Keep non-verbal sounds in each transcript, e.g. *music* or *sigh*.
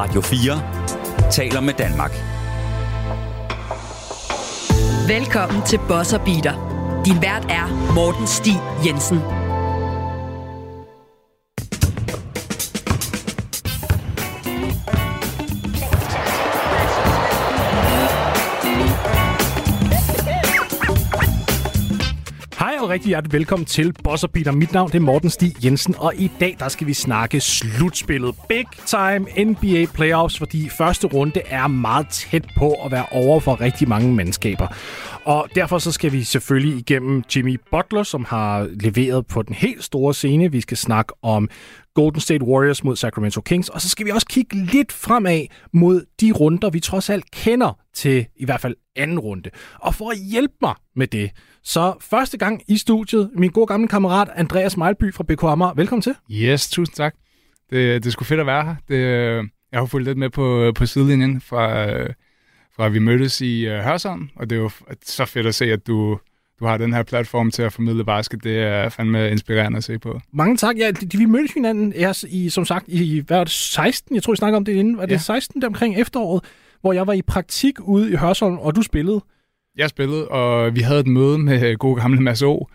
Radio 4 taler med Danmark. Velkommen til Bosser Beater. Din vært er Morten Stig Jensen. Rigtig hjertelig velkommen til Boss Peter. Mit navn det er Morten Stig Jensen, og i dag der skal vi snakke slutspillet. Big time NBA Playoffs, fordi første runde er meget tæt på at være over for rigtig mange mandskaber. Og derfor så skal vi selvfølgelig igennem Jimmy Butler, som har leveret på den helt store scene. Vi skal snakke om Golden State Warriors mod Sacramento Kings, og så skal vi også kigge lidt fremad mod de runder, vi trods alt kender til i hvert fald anden runde. Og for at hjælpe mig med det, så første gang i studiet, min gode gamle kammerat Andreas Mejlby fra BK Amager. Velkommen til. Yes, tusind tak. Det, det er sgu fedt at være her. Det, jeg har fulgt lidt med på, på sidelinjen fra, øh, fra vi mødtes i øh, Hørsholm, og det er jo så fedt at se, at du, du har den her platform til at formidle basket. Det er fandme inspirerende at se på. Mange tak. Ja, de, vi mødtes hinanden, jeg, i, som sagt, i hvad var det, 16? Jeg tror, vi snakkede om det inden. Var det ja. 16 der omkring efteråret, hvor jeg var i praktik ude i Hørsholm, og du spillede? Jeg spillede, og vi havde et møde med gode gamle Mads O.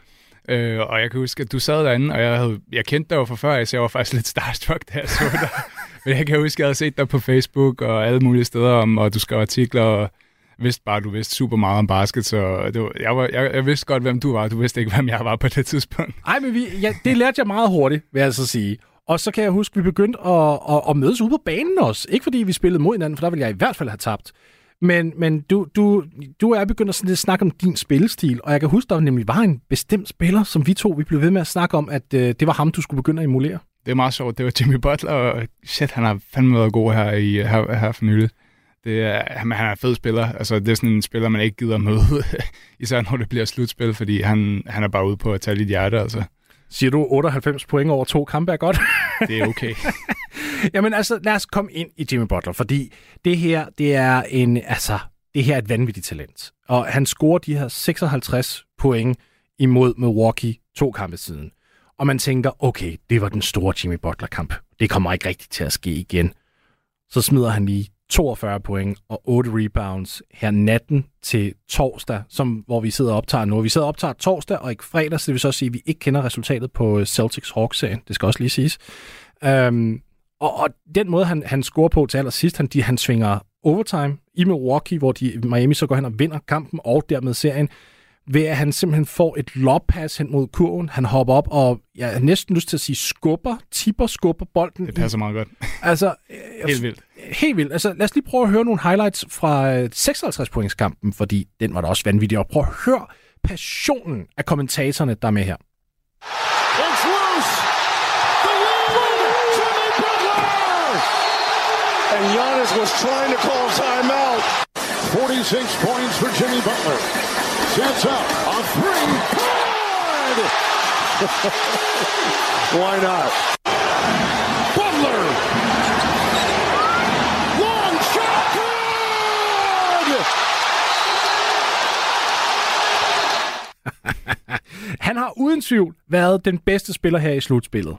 Øh, og jeg kan huske, at du sad derinde, og jeg, havde, jeg kendte dig jo fra før, så jeg var faktisk lidt starstruck, da jeg så dig. *laughs* Men jeg kan huske, at jeg havde set dig på Facebook og alle mulige steder om, og du skrev artikler, og vidste bare, at du vidste super meget om basket, så det var, jeg, var, jeg, jeg vidste godt, hvem du var. Du vidste ikke, hvem jeg var på det tidspunkt. Nej, men vi, ja, det lærte jeg meget hurtigt, vil jeg så sige. Og så kan jeg huske, at vi begyndte at, at, at mødes ude på banen også. Ikke fordi vi spillede mod hinanden, for der ville jeg i hvert fald have tabt. Men, men du, du, du er begyndt at, sådan lidt snakke om din spillestil, og jeg kan huske, der nemlig var en bestemt spiller, som vi to vi blev ved med at snakke om, at øh, det var ham, du skulle begynde at emulere. Det er meget sjovt. Det var Jimmy Butler, og shit, han har fandme været god her, i, her, her for nylig. Det er, han, er en fed spiller. Altså, det er sådan en spiller, man ikke gider møde, *laughs* især når det bliver slutspil, fordi han, han er bare ude på at tage lidt hjerte, altså. Siger du 98 point over to kampe er godt? *laughs* det er okay. *laughs* Jamen altså, lad os komme ind i Jimmy Butler, fordi det her, det er en, altså, det her er et vanvittigt talent. Og han scorer de her 56 point imod Milwaukee to kampe siden. Og man tænker, okay, det var den store Jimmy Butler-kamp. Det kommer ikke rigtigt til at ske igen. Så smider han lige 42 point og 8 rebounds her natten til torsdag, som, hvor vi sidder og optager nu. Vi sidder og optager torsdag og ikke fredag, så det vil så sige, at vi ikke kender resultatet på øh, Celtics Hawks-serien. Det skal også lige siges. Øhm, og, og den måde, han, han scorer på til allersidst, han, de, han svinger overtime i Milwaukee, hvor de, Miami så går hen og vinder kampen og dermed serien, ved at han simpelthen får et lobpass hen mod kurven. Han hopper op og, jeg har næsten lyst til at sige, skubber, tipper, skubber bolden. Det passer meget godt. *laughs* Altså, helt vildt. Helt vildt. Altså, lad os lige prøve at høre nogle highlights fra 56-pointskampen, fordi den var da også vanvittig. Og prøv at høre passionen af kommentatorerne, der er med her. It's loose! The Jimmy Butler! And Giannis was trying to call timeout. 46 points for Jimmy Butler. Sets up a three. Good! *laughs* Why not? Butler! Long shot! Good! *laughs* Han har uden tvivl været den bedste spiller her i slutspillet.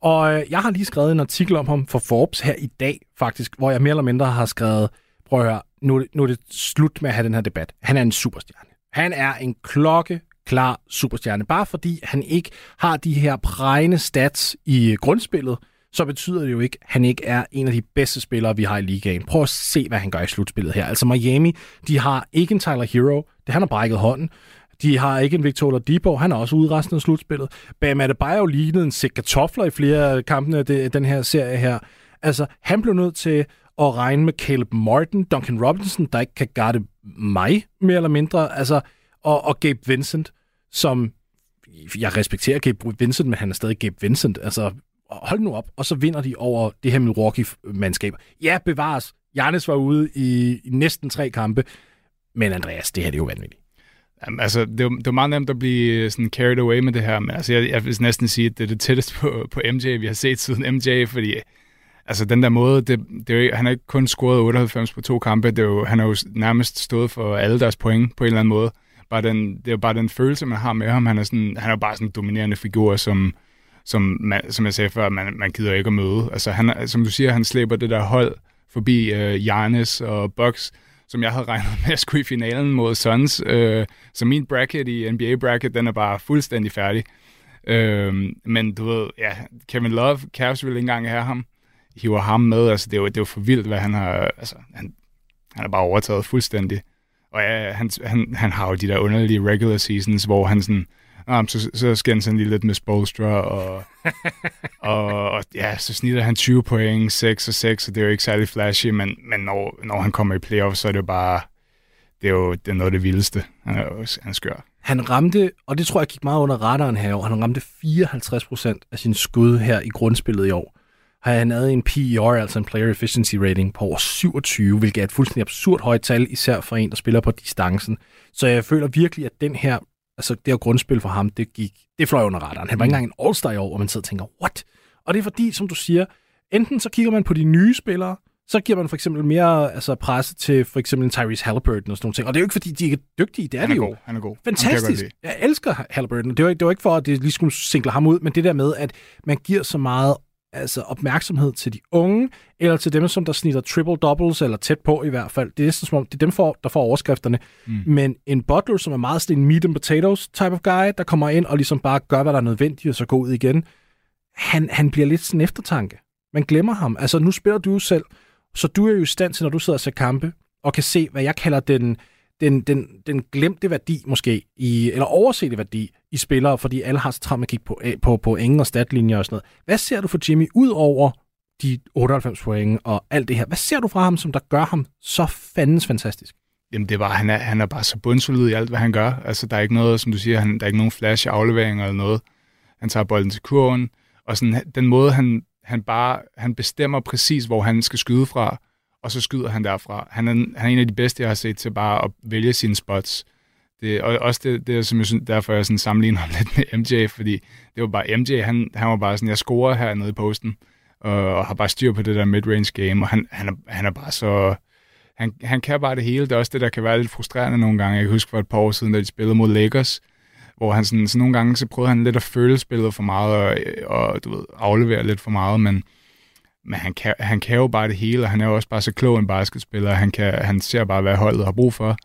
Og øh, jeg har lige skrevet en artikel om ham for Forbes her i dag, faktisk, hvor jeg mere eller mindre har skrevet, prøv at høre, nu, nu er det slut med at have den her debat. Han er en superstjerne. Han er en klokke klar superstjerne. Bare fordi han ikke har de her prægne stats i øh, grundspillet, så betyder det jo ikke, at han ikke er en af de bedste spillere, vi har i ligaen. Prøv at se, hvad han gør i slutspillet her. Altså Miami, de har ikke en Tyler Hero. Det han har brækket hånden. De har ikke en Victor Oladipo, han er også ude resten af slutspillet. Bam Adebayo lignede en sæk kartofler i flere af kampene af den her serie her. Altså, han blev nødt til at regne med Caleb Martin, Duncan Robinson, der ikke kan garde mig, mere eller mindre, altså, og, og Gabe Vincent, som, jeg respekterer Gabe Vincent, men han er stadig Gabe Vincent, altså, hold nu op, og så vinder de over det her Milwaukee-mandskab. Ja, bevares, Janis var ude i, i næsten tre kampe, men Andreas, det her det er jo vanvittigt. Jamen, altså, det er, det er meget nemt at blive øh, sådan carried away med det her, men altså, jeg, jeg vil næsten sige, at det er det tætteste på, på MJ, vi har set siden MJ, fordi altså, den der måde, det, det er jo, han har ikke kun scoret 98 på to kampe, det er jo, han har jo nærmest stået for alle deres point på en eller anden måde. Bare den, det er jo bare den følelse, man har med ham. Han er, sådan, han er bare sådan en dominerende figur, som, som, man, som jeg sagde før, man, man gider ikke at møde. Altså, han, som du siger, han slæber det der hold forbi øh, Giannis og Bucks, som jeg havde regnet med at skulle i finalen mod Suns. Øh, så min bracket i NBA-bracket, den er bare fuldstændig færdig. Øh, men du ved, ja, Kevin Love, Cavs ville ikke engang have ham. Hiver ham med, altså det er jo, det er jo for vildt, hvad han har, altså han, han er bare overtaget fuldstændig. Og ja, han, han, han har jo de der underlige regular seasons, hvor han sådan, ah, så, så skændes han lige lidt med Spolstra, og, *laughs* og, og, ja, så snitter han 20 point, 6 og 6, og det er jo ikke særlig flashy, men, men når, når han kommer i playoff, så er det jo bare, det er jo det er noget af det vildeste. Han er jo han er skør. Han ramte, og det tror jeg gik meget under radaren her, han ramte 54 procent af sin skud her i grundspillet i år. Han havde en PER, altså en Player Efficiency Rating, på over 27, hvilket er et fuldstændig absurd højt tal, især for en, der spiller på distancen. Så jeg føler virkelig, at den her, altså det her grundspil for ham, det gik, det fløj under radaren. Han var ikke engang en All-Star i år, og man sidder og tænker, what? Og det er fordi, som du siger, enten så kigger man på de nye spillere, så giver man for eksempel mere altså, presse til for eksempel en Tyrese Halliburton og sådan noget. Og det er jo ikke, fordi de ikke er dygtige, det er Han de er jo. god, han er god. Fantastisk. Jeg, jeg elsker Halliburton. Det var, ikke, det var ikke for, at det lige skulle single ham ud, men det der med, at man giver så meget altså, opmærksomhed til de unge, eller til dem, som der snitter triple-doubles, eller tæt på i hvert fald. Det er næsten som om, det er dem, for, der får overskrifterne. Mm. Men en Butler, som er meget sådan en meat and potatoes type of guy, der kommer ind og ligesom bare gør, hvad der er nødvendigt, og så går ud igen, han, han bliver lidt sådan en eftertanke. Man glemmer ham. Altså, nu spiller du jo selv, så du er jo i stand til, når du sidder og ser kampe, og kan se, hvad jeg kalder den, den, den, den glemte værdi måske, i, eller oversete værdi i spillere, fordi alle har så travlt med at kigge på, på, på ingen og statlinjer og sådan noget. Hvad ser du for Jimmy ud over de 98 point og alt det her? Hvad ser du fra ham, som der gør ham så fandens fantastisk? Jamen det var, han er, han er bare så bundsolid i alt, hvad han gør. Altså der er ikke noget, som du siger, han, der er ikke nogen flash afleveringer eller noget. Han tager bolden til kurven, og sådan, den måde, han, han bare, han bestemmer præcis, hvor han skal skyde fra, og så skyder han derfra. Han er, han er en af de bedste, jeg har set til bare at vælge sine spots. Det, og også det, det er, som jeg synes, derfor jeg sådan sammenligner ham *laughs* lidt med MJ, fordi det var bare MJ, han, han var bare sådan, jeg scorer her nede i posten, og, og har bare styr på det der midrange game, og han, han, er, han er bare så... Han, han kan bare det hele. Det er også det, der kan være lidt frustrerende nogle gange. Jeg kan huske for et par år siden, da de spillede mod Lakers, hvor han sådan, så nogle gange så prøvede han lidt at føle spillet for meget, og, og du ved, aflevere lidt for meget, men, men han, kan, han kan jo bare det hele, og han er jo også bare så klog en basketspiller. Han, kan, han ser bare, hvad holdet har brug for,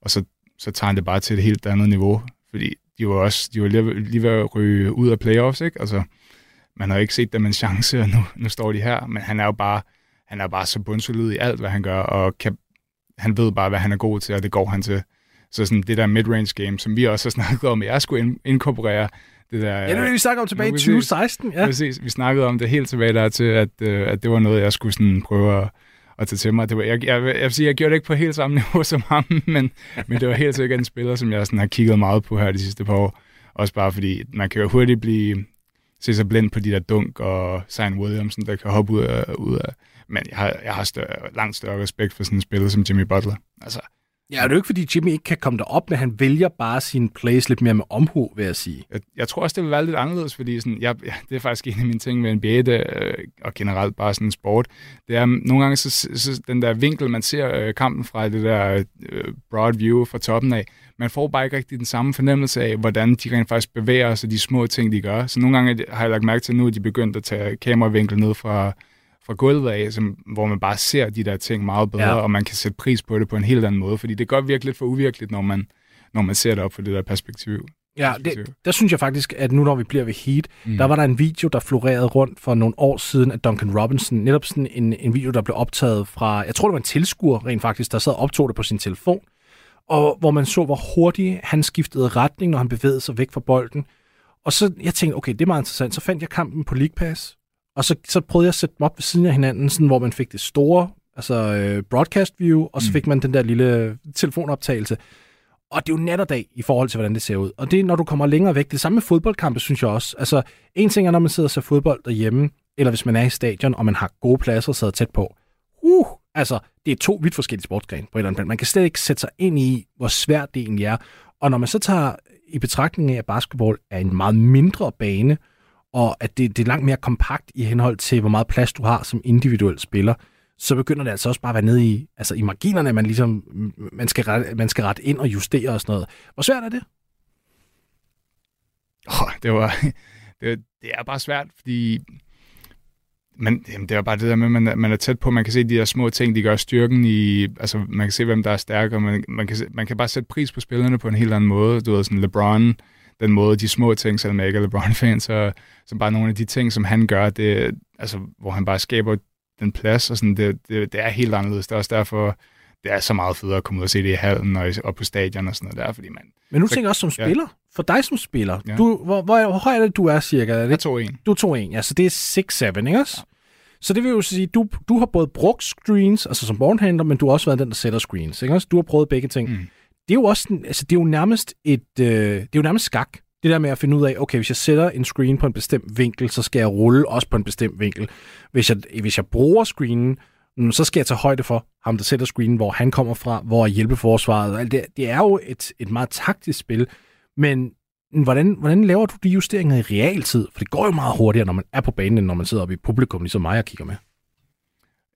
og så, så tager han det bare til et helt andet niveau, fordi de var også de var lige, lige ved at ryge ud af playoffs, ikke? Altså, man har ikke set dem en chance, og nu, nu står de her, men han er jo bare, han er bare så bundsolid i alt, hvad han gør, og kan, han ved bare, hvad han er god til, og det går han til. Så sådan det der midrange game, som vi også har snakket om, jeg skulle inkorporere, det der... Ja, det det, vi snakkede om tilbage i 2016. Ja. Præcis, vi snakkede om det helt tilbage der til, at, øh, at det var noget, jeg skulle sådan prøve at, at tage til mig. Det var, jeg, jeg, jeg, jeg, sige, jeg gjorde det ikke på helt samme *laughs* niveau som ham, men, men det var helt sikkert en spiller, som jeg sådan har kigget meget på her de sidste par år. Også bare fordi, man kan jo hurtigt blive se sig blind på de der dunk og Zion Williamson, der kan hoppe ud af, ud af. Men jeg har, jeg har større, langt større respekt for sådan en spiller som Jimmy Butler. Altså, Ja, det er jo ikke, fordi Jimmy ikke kan komme derop, men han vælger bare sine plays lidt mere med omhu, vil jeg sige. Jeg, jeg tror også, det vil være lidt anderledes, fordi sådan, jeg, ja, det er faktisk en af mine ting med NBA, det, øh, og generelt bare sådan en sport. Det er nogle gange, så, så den der vinkel, man ser øh, kampen fra, det der øh, broad view fra toppen af, man får bare ikke rigtig den samme fornemmelse af, hvordan de rent faktisk bevæger sig, de små ting, de gør. Så nogle gange har jeg lagt mærke til, at nu er de begyndt at tage kameravinkel ned fra, fra gulvet af, som, hvor man bare ser de der ting meget bedre, ja. og man kan sætte pris på det på en helt anden måde, fordi det godt virke lidt for uvirkeligt, når man, når man ser det op fra det der perspektiv. Ja, det, der synes jeg faktisk, at nu når vi bliver ved Heat, mm. der var der en video, der florerede rundt for nogle år siden af Duncan Robinson. Netop sådan en, en video, der blev optaget fra, jeg tror det var en tilskuer rent faktisk, der sad og optog det på sin telefon, og hvor man så, hvor hurtigt han skiftede retning, når han bevægede sig væk fra bolden. Og så jeg tænkte, okay, det er meget interessant. Så fandt jeg kampen på League Pass, og så, så prøvede jeg at sætte dem op ved siden af hinanden, sådan, hvor man fik det store altså øh, broadcast view, og så fik man den der lille telefonoptagelse. Og det er jo nat og dag i forhold til, hvordan det ser ud. Og det er, når du kommer længere væk. Det samme med fodboldkampe, synes jeg også. Altså, en ting er, når man sidder og ser fodbold derhjemme, eller hvis man er i stadion, og man har gode pladser og sidder tæt på. Uh, altså, det er to vidt forskellige sportsgrene på et eller andet plan. Man kan slet ikke sætte sig ind i, hvor svært det egentlig er. Og når man så tager i betragtning af, at basketball er en meget mindre bane, og at det, det er langt mere kompakt i henhold til, hvor meget plads du har som individuel spiller, så begynder det altså også bare at være nede i, altså i marginerne, man ligesom, man skal, rette, man skal rette ind og justere og sådan noget. Hvor svært er det? Oh, det var, *laughs* det, det er bare svært, fordi men jamen, det er bare det der med, at man, man er tæt på, man kan se de der små ting, de gør styrken i, altså man kan se, hvem der er stærk, og man, man, kan, se- man kan bare sætte pris på spillerne på en helt anden måde. Du ved, sådan LeBron, den måde, de små ting, selvom jeg ikke er LeBron-fan, så, så bare nogle af de ting, som han gør, det, altså, hvor han bare skaber den plads, og sådan, det, det, det er helt anderledes. Det er også derfor, det er så meget federe at komme ud og se det i hallen og, og på stadion og sådan noget der, fordi man, Men nu Så- tænker jeg også som ja. spiller. For dig som spiller. Ja. Du, hvor, hvor, hvor høj er det, du er cirka? Er jeg det, tog en. du er 2-1, ja, så det er 6-7, ikke også? Så det vil jo sige, du, du har både brugt screens, altså som ballhandler, men du har også været den, der sætter screens, ikke også? Du har prøvet begge ting. Mm. Det er jo også, altså det er jo nærmest et, øh, det er jo nærmest skak. Det der med at finde ud af, okay, hvis jeg sætter en screen på en bestemt vinkel, så skal jeg rulle også på en bestemt vinkel. Hvis jeg, hvis jeg bruger screenen, mm, så skal jeg tage højde for ham, der sætter screenen, hvor han kommer fra, hvor hjælpeforsvaret og alt det. Det er jo et, et meget taktisk spil, men hvordan, hvordan laver du de justeringer i realtid? For det går jo meget hurtigere, når man er på banen, end når man sidder oppe i publikum, ligesom mig og kigger med.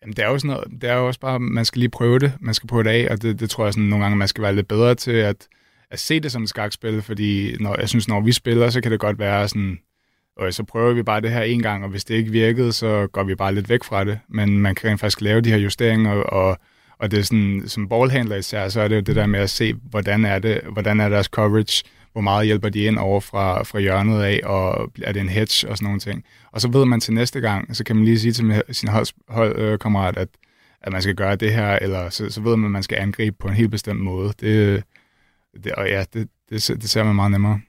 Jamen, det er jo sådan noget, det er jo også bare, man skal lige prøve det, man skal prøve det af, og det, det tror jeg sådan nogle gange, man skal være lidt bedre til at, at se det som et skakspil, fordi når, jeg synes, når vi spiller, så kan det godt være sådan, og så prøver vi bare det her en gang, og hvis det ikke virkede, så går vi bare lidt væk fra det, men man kan faktisk lave de her justeringer, og, og det er sådan, som ballhandler især, så er det jo det der med at se, hvordan er det, hvordan er deres coverage, hvor meget hjælper de ind over fra, fra hjørnet af, og er det en hedge og sådan nogle ting. Og så ved man til næste gang, så kan man lige sige til sin holdkammerat, hold, øh, at, at man skal gøre det her, eller så, så ved man, at man skal angribe på en helt bestemt måde. Det, det, og ja, det, det, det ser man meget nemmere.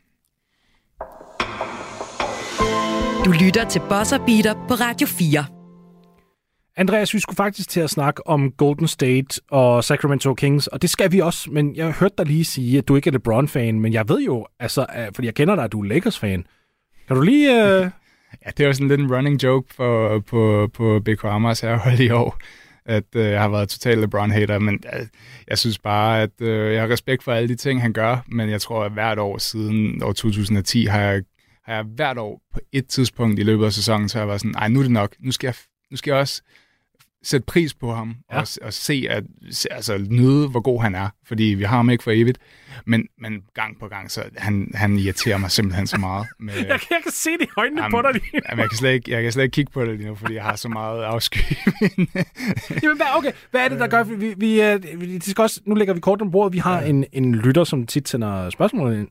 Du lytter til Bosser Beater på Radio 4. Andreas, vi skulle faktisk til at snakke om Golden State og Sacramento Kings, og det skal vi også, men jeg hørte dig lige sige, at du ikke er LeBron-fan, men jeg ved jo, altså, fordi jeg kender dig, at du er Lakers-fan. Kan du lige... Øh... *laughs* Ja, det er jo sådan lidt en running joke for, på, på BK Amers herhold i år, at øh, jeg har været total LeBron-hater, men øh, jeg synes bare, at øh, jeg har respekt for alle de ting, han gør, men jeg tror, at hvert år siden år 2010 har jeg, har jeg hvert år på et tidspunkt i løbet af sæsonen, så har jeg været sådan, nej, nu er det nok, nu skal jeg, nu skal jeg også sætte pris på ham, Ja. ja. og, og se, at, altså nyde, hvor god han er, fordi vi har ham ikke for evigt, men, men gang på gang, så han, han irriterer mig simpelthen så meget. Med, *laughs* Jeg, kan- jeg kan se det i øjnene Jamen, på dig lige. Jamen, jeg, kan slet ikke, jeg kan slet ikke kigge på det lige nu, fordi jeg har så meget afsky. *laughs* Jamen, hvad, okay, hvad er det, der gør? Vi, vi, øh, vi, det skal også, nu lægger vi kort på bordet. Vi har en, en lytter, som tit sender spørgsmål ind.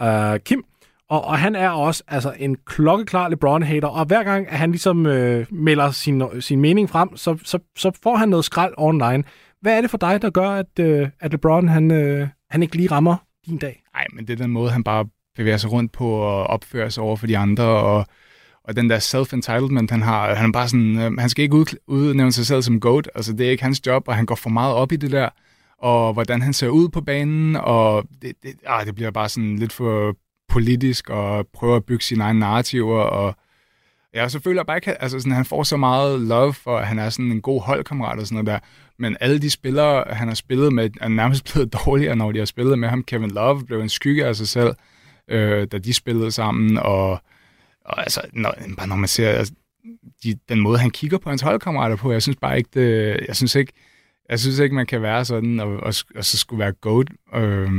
Ja. Uh, Kim. Og, og han er også altså, en klokkeklar LeBron-hater, og hver gang, at han ligesom øh, melder sin, sin mening frem, så, så, så får han noget skrald online. Hvad er det for dig, der gør, at, øh, at LeBron han, øh, han ikke lige rammer din dag? Nej, men det er den måde, han bare bevæger sig rundt på og opfører sig over for de andre, og, og den der self-entitlement, han har, han er bare sådan, øh, han skal ikke ud, udnævne sig selv som GOAT, altså det er ikke hans job, og han går for meget op i det der, og hvordan han ser ud på banen, og det, det, ah, det bliver bare sådan lidt for politisk, og prøver at bygge sine egne narrativer, og jeg så føler bare ikke, altså sådan, han får så meget love for, at han er sådan en god holdkammerat og sådan noget der. Men alle de spillere, han har spillet med, er nærmest *laughs* blevet dårligere, når de har spillet med ham. Kevin Love blev en skygge af sig selv, øh, da de spillede sammen. Og, og altså, når, bare når man ser altså, de, den måde, han kigger på hans holdkammerater på, jeg synes bare ikke, det, jeg synes ikke, jeg synes ikke, man kan være sådan, og, og, og så skulle være goat. Øh,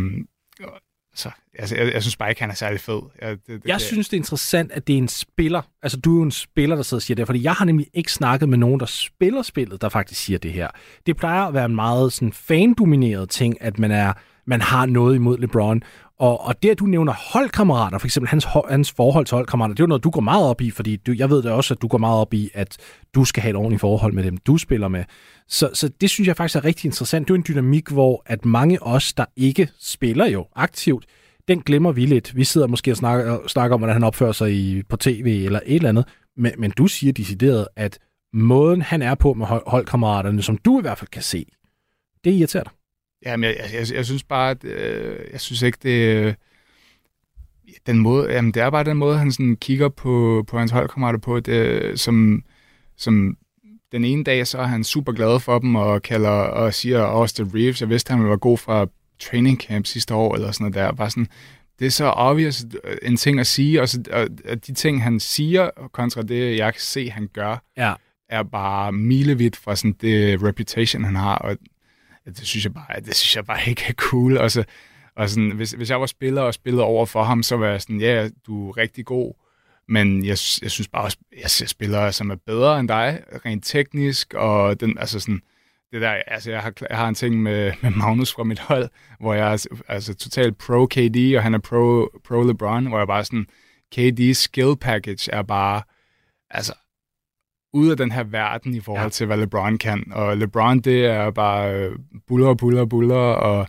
så, altså, jeg, jeg synes bare ikke, han er særlig fed. Jeg, det, det, Jeg det, synes, det er interessant, at det er en spiller. Altså, du er jo en spiller, der sidder og siger det. Fordi jeg har nemlig ikke snakket med nogen, der spiller spillet, der faktisk siger det her. Det plejer at være en meget sådan, fan-domineret ting, at man, er, man har noget imod LeBron. Og, og det, at du nævner holdkammerater, for eksempel hans, hans forhold til holdkammerater, det er jo noget, du går meget op i, fordi du, jeg ved da også, at du går meget op i, at du skal have et ordentligt forhold med dem, du spiller med. Så, så det synes jeg faktisk er rigtig interessant. Det er jo en dynamik, hvor at mange os, der ikke spiller jo aktivt, den glemmer vi lidt. Vi sidder måske og snakker, snakker om, hvordan han opfører sig i, på tv eller et eller andet, men, men du siger decideret, at måden, han er på med holdkammeraterne, som du i hvert fald kan se, det irriterer dig. Jamen, jeg, jeg, jeg, jeg synes bare, at øh, jeg synes ikke, det øh, den måde, jamen, det er bare den måde, han sådan kigger på, på hans holdkammerater på, det, øh, som, som den ene dag, så er han super glad for dem, og kalder og siger, Austin Reeves, jeg vidste, han var god fra training camp sidste år, eller sådan noget der, bare sådan, det er så obvious øh, en ting at sige, og, så, og, de ting, han siger, kontra det, jeg kan se, han gør, Ja. er bare milevidt fra sådan det reputation, han har, og det synes jeg bare, det synes jeg bare ikke er cool. Og, så, og sådan, hvis, hvis jeg var spiller og spillede over for ham, så var jeg sådan, ja, du er rigtig god, Men jeg, jeg synes bare også, jeg ser spillere, som er bedre end dig, rent teknisk, og den, altså sådan, det der, altså jeg har, jeg har en ting med, *laughs* med Magnus fra mit hold, hvor jeg er altså totalt pro KD, og han er pro, pro LeBron, hvor jeg bare sådan, KD's skill package er bare, altså, ud af den her verden i forhold ja. til, hvad LeBron kan. Og LeBron, det er bare øh, buller, buller, buller, og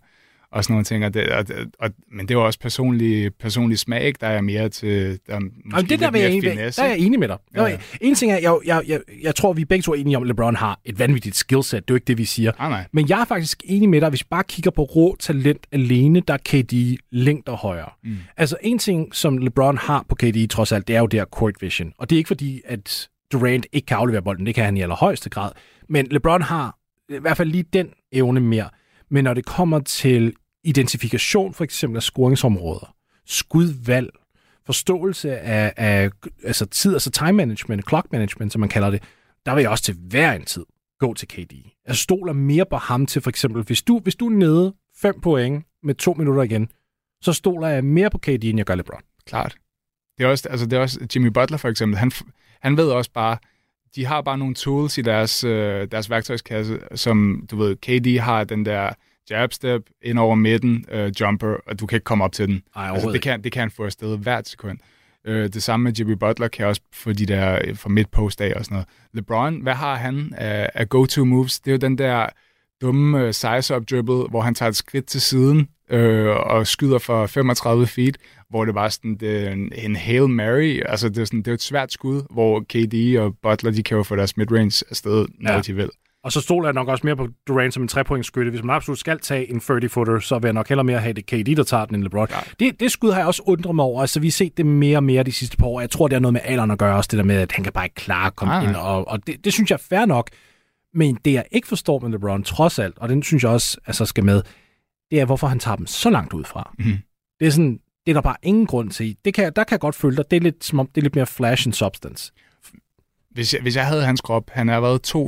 og sådan nogle ting. Og det, og, og, men det var også personlig, personlig smag, ikke? der er mere til der er Jamen, det der, jeg enig, der er jeg enig med dig. Ja, ja. En ting er, jeg, jeg, jeg, jeg tror, vi begge to er enige om, at LeBron har et vanvittigt skillset. Det er jo ikke det, vi siger. Ah, nej. Men jeg er faktisk enig med dig, hvis vi bare kigger på rå talent alene, der er KD længder højere. Mm. Altså en ting, som LeBron har på KD trods alt, det er jo der court vision. Og det er ikke fordi, at Durant ikke kan aflevere bolden. Det kan han i allerhøjeste grad. Men LeBron har i hvert fald lige den evne mere. Men når det kommer til identifikation for eksempel af scoringsområder, skudvalg, forståelse af, af altså tid, altså time management, clock management, som man kalder det, der vil jeg også til hver en tid gå til KD. Jeg altså stoler mere på ham til for eksempel, hvis du, hvis du er nede 5 point med to minutter igen, så stoler jeg mere på KD, end jeg gør LeBron. Klart. Det er også, altså det er også Jimmy Butler for eksempel. Han, han ved også bare, de har bare nogle tools i deres, øh, deres værktøjskasse, som du ved, KD har den der jab step ind over midten, øh, jumper, og du kan ikke komme op til den. Ej, altså, det, kan, det kan han få afsted hvert sekund. Øh, det samme med Jimmy Butler kan også få de der øh, fra midt-post af og sådan noget. LeBron, hvad har han af, af go-to moves? Det er jo den der dumme uh, size-up dribble, hvor han tager et skridt til siden øh, og skyder for 35 feet, hvor det var sådan det er en, en Hail Mary. Altså, det er, sådan, det er et svært skud, hvor KD og Butler, de kan jo få deres midrange afsted, når ja. de vil. Og så stoler jeg nok også mere på Durant som en trepointsskytte. Hvis man absolut skal tage en 30-footer, så vil jeg nok hellere mere have det KD, der tager den, end LeBron. Ja. Det, det skud har jeg også undret mig over. Altså, vi har set det mere og mere de sidste par år. Jeg tror, det er noget med alderen at gøre også, det der med, at han kan bare ikke klare at komme ah, ind. Og, og det, det, synes jeg er fair nok. Men det, jeg ikke forstår med LeBron, trods alt, og den synes jeg også altså, skal med, det er, hvorfor han tager dem så langt ud fra. Mm. Det er sådan, det er der bare ingen grund til. Det kan, der kan jeg godt føle dig. Det er lidt, som om, det er lidt mere flash and substance hvis jeg, hvis jeg havde hans krop, han har været 2,5,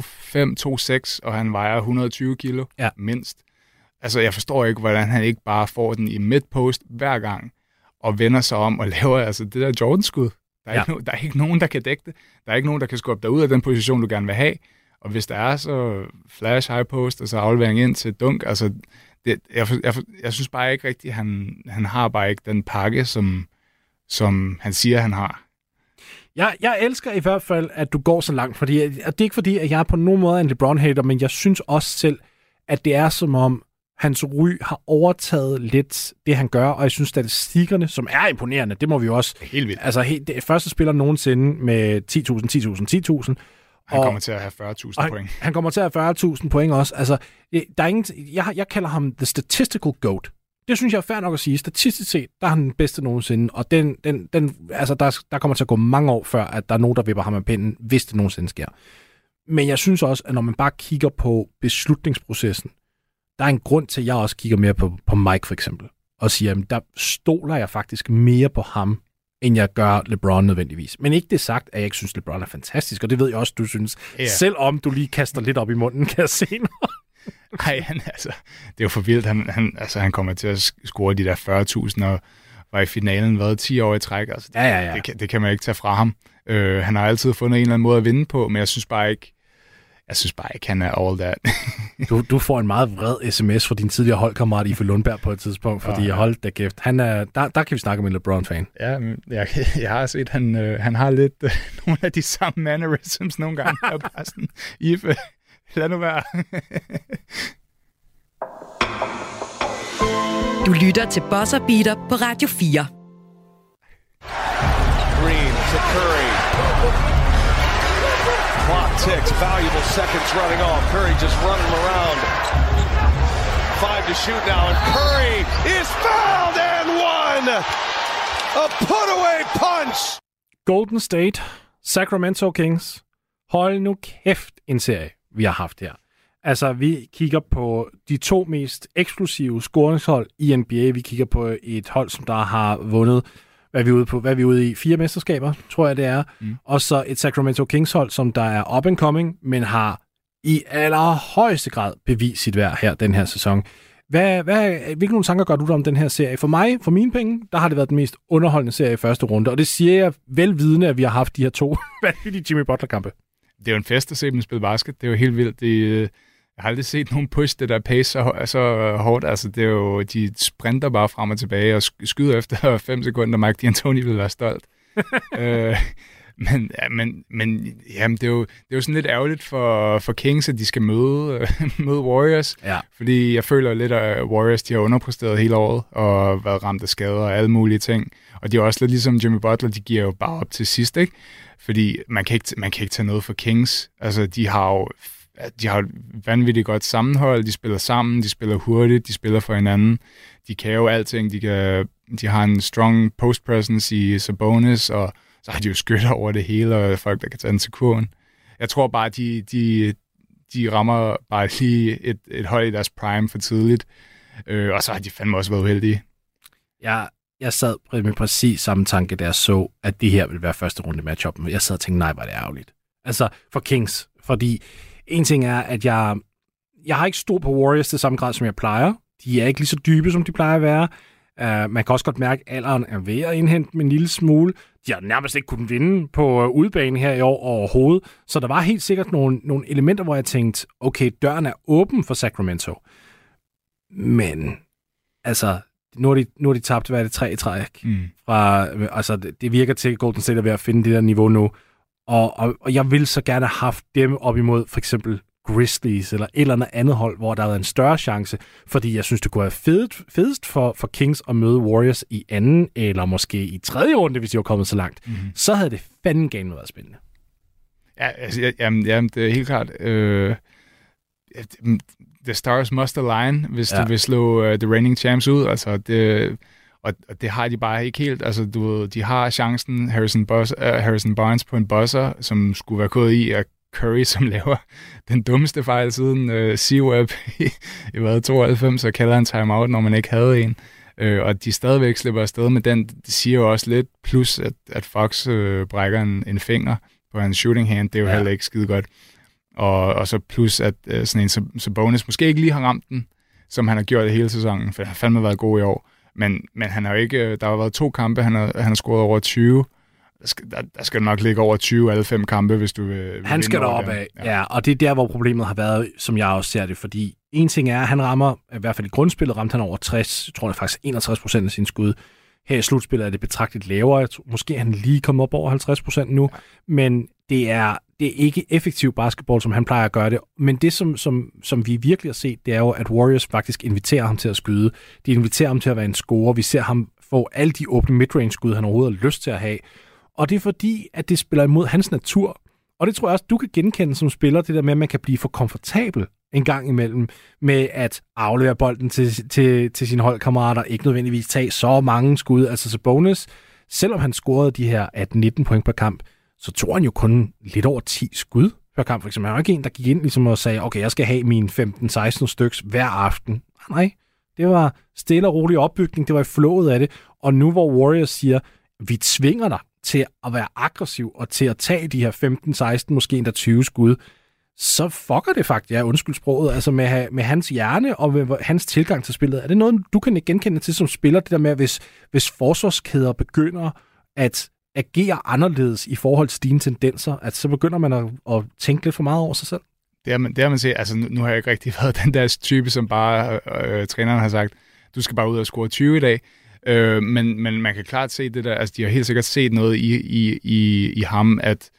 2,6, og han vejer 120 kilo, ja. mindst. Altså, jeg forstår ikke, hvordan han ikke bare får den i midtpost hver gang, og vender sig om og *laughs* laver altså det der Jordan-skud. Der er, ja. ikke, no, der er ikke nogen, der kan dække det. Der er ikke nogen, der kan skubbe dig ud af den position, du gerne vil have. Og hvis der er, så flash high post, og så aflevering ind til dunk. Altså, det, jeg, jeg, jeg synes bare ikke rigtigt, han, han har bare ikke den pakke, som, som han siger, han har. Jeg, jeg elsker i hvert fald, at du går så langt, fordi det er ikke fordi, at jeg er på nogen måde en LeBron-hater, men jeg synes også selv, at det er som om, hans ry har overtaget lidt det, han gør, og jeg synes, statistikkerne, som er imponerende, det må vi jo også... Helt vildt. Altså, helt, det første spiller nogensinde med 10.000, 10.000, 10.000. Han og, kommer til at have 40.000 point. Han kommer til at have 40.000 point også. Altså, der er ingen, jeg, jeg kalder ham the statistical goat. Det synes jeg er fair nok at sige. Statistisk set, der er han den bedste nogensinde, og den, den, den, altså der, der kommer til at gå mange år før, at der er nogen, der vipper ham af pinden, hvis det nogensinde sker. Men jeg synes også, at når man bare kigger på beslutningsprocessen, der er en grund til, at jeg også kigger mere på, på Mike for eksempel, og siger, at der stoler jeg faktisk mere på ham, end jeg gør LeBron nødvendigvis. Men ikke det sagt, at jeg ikke synes, LeBron er fantastisk, og det ved jeg også, du synes, yeah. selvom du lige kaster lidt op i munden, *laughs* kan jeg se Nej, han, altså, det er jo for vildt. Han, han, altså, han kommer til at score de der 40.000 og var i finalen været 10 år i træk. Altså, ja, ja, ja. Det, det, det kan man ikke tage fra ham. Øh, han har altid fundet en eller anden måde at vinde på, men jeg synes bare ikke, jeg synes bare ikke, han er all that. *laughs* du, du får en meget vred sms fra din tidligere holdkammerat Ife Lundberg på et tidspunkt, fordi ja, ja. hold da kæft. Han er, der, der kan vi snakke med en LeBron-fan. Ja, jeg, jeg har set, han, øh, han har lidt øh, *laughs* nogle af de samme mannerisms nogle gange. Jeg bare sådan, Ife, Lad nu være. du lytter til Bosser Beater på Radio 4. Green to Curry. Clock ticks, valuable seconds running off. Curry just running around. Five to shoot now, and Curry is fouled and one. A put away punch. Golden State, Sacramento Kings. Hold nu kæft en serie vi har haft her. Altså, vi kigger på de to mest eksklusive scoringshold i NBA. Vi kigger på et hold, som der har vundet, hvad er vi ude på? Hvad er vi ude i? Fire mesterskaber, tror jeg det er. Mm. Og så et Sacramento Kings hold, som der er up and coming, men har i allerhøjeste grad bevist sit værd her den her sæson. Hvad, hvad, hvilke nogle tanker gør du om den her serie? For mig, for mine penge, der har det været den mest underholdende serie i første runde, og det siger jeg velvidende, at vi har haft de her to *laughs* vanvittige Jimmy Butler-kampe. Det er jo en fest at se dem spille basket. Det er jo helt vildt. Det, øh, jeg har aldrig set nogen push det der pace så, så hårdt. Altså, det er jo, de sprinter bare frem og tilbage og skyder efter *laughs* 5 sekunder. Mike D'Antoni vil være stolt. *laughs* øh, men, ja, men, men jamen, det, er jo, det er jo sådan lidt ærgerligt for, for Kings, at de skal møde, *laughs* møde Warriors. Ja. Fordi jeg føler lidt, at Warriors de har underpræsteret hele året og været ramt af skader og alle mulige ting. Og de er også lidt ligesom Jimmy Butler, de giver jo bare op til sidst, ikke? Fordi man kan ikke, man kan ikke tage noget for Kings. Altså, de har jo de har et vanvittigt godt sammenhold, de spiller sammen, de spiller hurtigt, de spiller for hinanden. De kan jo alting, de, kan, de har en strong post presence i Sabonis, og så har de jo skytter over det hele, og folk, der kan tage den til kurven. Jeg tror bare, de, de, de rammer bare lige et, et hold i deres prime for tidligt, øh, og så har de fandme også været uheldige. Jeg, jeg sad med præcis samme tanke, da jeg så, at det her ville være første runde matchup. Jeg sad og tænkte, nej, var det ærgerligt. Altså, for Kings. Fordi en ting er, at jeg, jeg har ikke stor på Warriors til samme grad, som jeg plejer. De er ikke lige så dybe, som de plejer at være. Uh, man kan også godt mærke, at alderen er ved at indhente en lille smule. De har nærmest ikke kunnet vinde på uh, udbanen her i år overhovedet. Så der var helt sikkert nogle, nogle elementer, hvor jeg tænkte, okay, døren er åben for Sacramento. Men, altså, nu har de, nu har de tabt, hvad er det, tre i træk. Mm. Fra, altså, det, det virker til, at Golden State er ved at finde det der niveau nu. Og, og, og jeg vil så gerne have haft dem op imod for eksempel Grizzlies eller et eller andet hold, hvor der er en større chance, fordi jeg synes, det kunne være fedt, fedest for, for Kings at møde Warriors i anden, eller måske i tredje runde, hvis de var kommet så langt. Mm-hmm. Så havde det fanden gerne været spændende. Ja, altså, jamen, jamen, det er helt klart. Øh, the stars must align, hvis ja. du vil slå uh, The Reigning Champs ud. Altså, det, og, og det har de bare ikke helt. Altså, du de har chancen, Harrison, Bus, uh, Harrison Barnes på en buzzer, som skulle være gået i, at Curry, *laughs* som laver den dummeste fejl siden uh, C-Web i, i hvad, 92, og kalder en timeout, når man ikke havde en. Uh, og de stadigvæk slipper afsted med den, det siger jo også lidt, plus at, at Fox uh, brækker en, en finger på hans shooting hand, det er jo ja. heller ikke skide godt. Og, og så plus, at uh, sådan en så, bonus måske ikke lige har ramt den, som han har gjort det hele sæsonen, for han har fandme været god i år. Men, men han har jo ikke, der har været to kampe, han har, han har scoret over 20. Der skal, der, der skal nok ligge over 20 alle fem kampe, hvis du vil, vil Han skal derop af, ja. ja. Og det er der, hvor problemet har været, som jeg også ser det. Fordi en ting er, at han rammer, i hvert fald i grundspillet, ramte han over 60, jeg tror det er faktisk 61 procent af sin skud. Her i slutspillet er det betragteligt lavere. Jeg tror, måske er han lige kommet op over 50 procent nu. Ja. Men det er, det er ikke effektiv basketball, som han plejer at gøre det. Men det, som, som, som vi virkelig har set, det er jo, at Warriors faktisk inviterer ham til at skyde. De inviterer ham til at være en scorer. Vi ser ham få alle de åbne midrange-skud, han overhovedet har lyst til at have. Og det er fordi, at det spiller imod hans natur. Og det tror jeg også, du kan genkende som spiller, det der med, at man kan blive for komfortabel en gang imellem med at aflevere bolden til, til, til sine holdkammerater, ikke nødvendigvis tage så mange skud. Altså så bonus, selvom han scorede de her 18-19 point per kamp, så tog han jo kun lidt over 10 skud per kamp. For eksempel. Han var ikke en, der gik ind ligesom og sagde, okay, jeg skal have mine 15-16 styks hver aften. Ah, nej, det var stille og rolig opbygning, det var i flået af det. Og nu hvor Warriors siger, vi tvinger dig til at være aggressiv og til at tage de her 15, 16, måske endda 20 skud, så fucker det faktisk, ja, undskyld sproget, altså med, med hans hjerne og med hans tilgang til spillet. Er det noget, du kan genkende til som spiller, det der med, hvis, hvis forsvarskæder begynder at agerer anderledes i forhold til dine tendenser, at så begynder man at, at tænke lidt for meget over sig selv? Det har man, det har man set. Altså, nu, nu har jeg ikke rigtig *laughs* været den der type, som bare øh, øh, træneren har sagt, du skal bare ud og score 20 i dag. Øh, men, men man kan klart se det der, altså de har helt sikkert set noget i, i, i, i ham, at,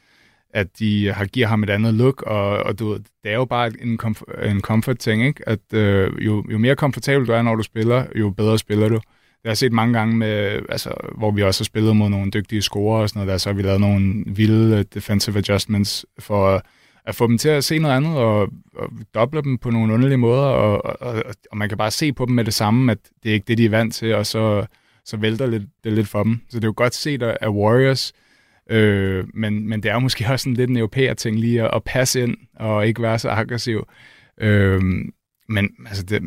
at de har giver ham et andet look, og, og du, det er jo bare en, komf- en comfort ting, ikke? at øh, jo, jo mere komfortabel du er, når du spiller, jo bedre spiller du. Jeg har set mange gange, med, altså, hvor vi også har spillet mod nogle dygtige scorer og sådan noget, der så har vi lavet nogle vilde defensive adjustments for at få dem til at se noget andet og, og doble dem på nogle underlige måder, og, og, og man kan bare se på dem med det samme, at det er ikke det, de er vant til, og så, så vælter lidt, det lidt for dem. Så det er jo godt set af Warriors, øh, men, men det er måske også en lidt en europæer-ting lige at, at passe ind og ikke være så aggressiv. Øh, men altså, det,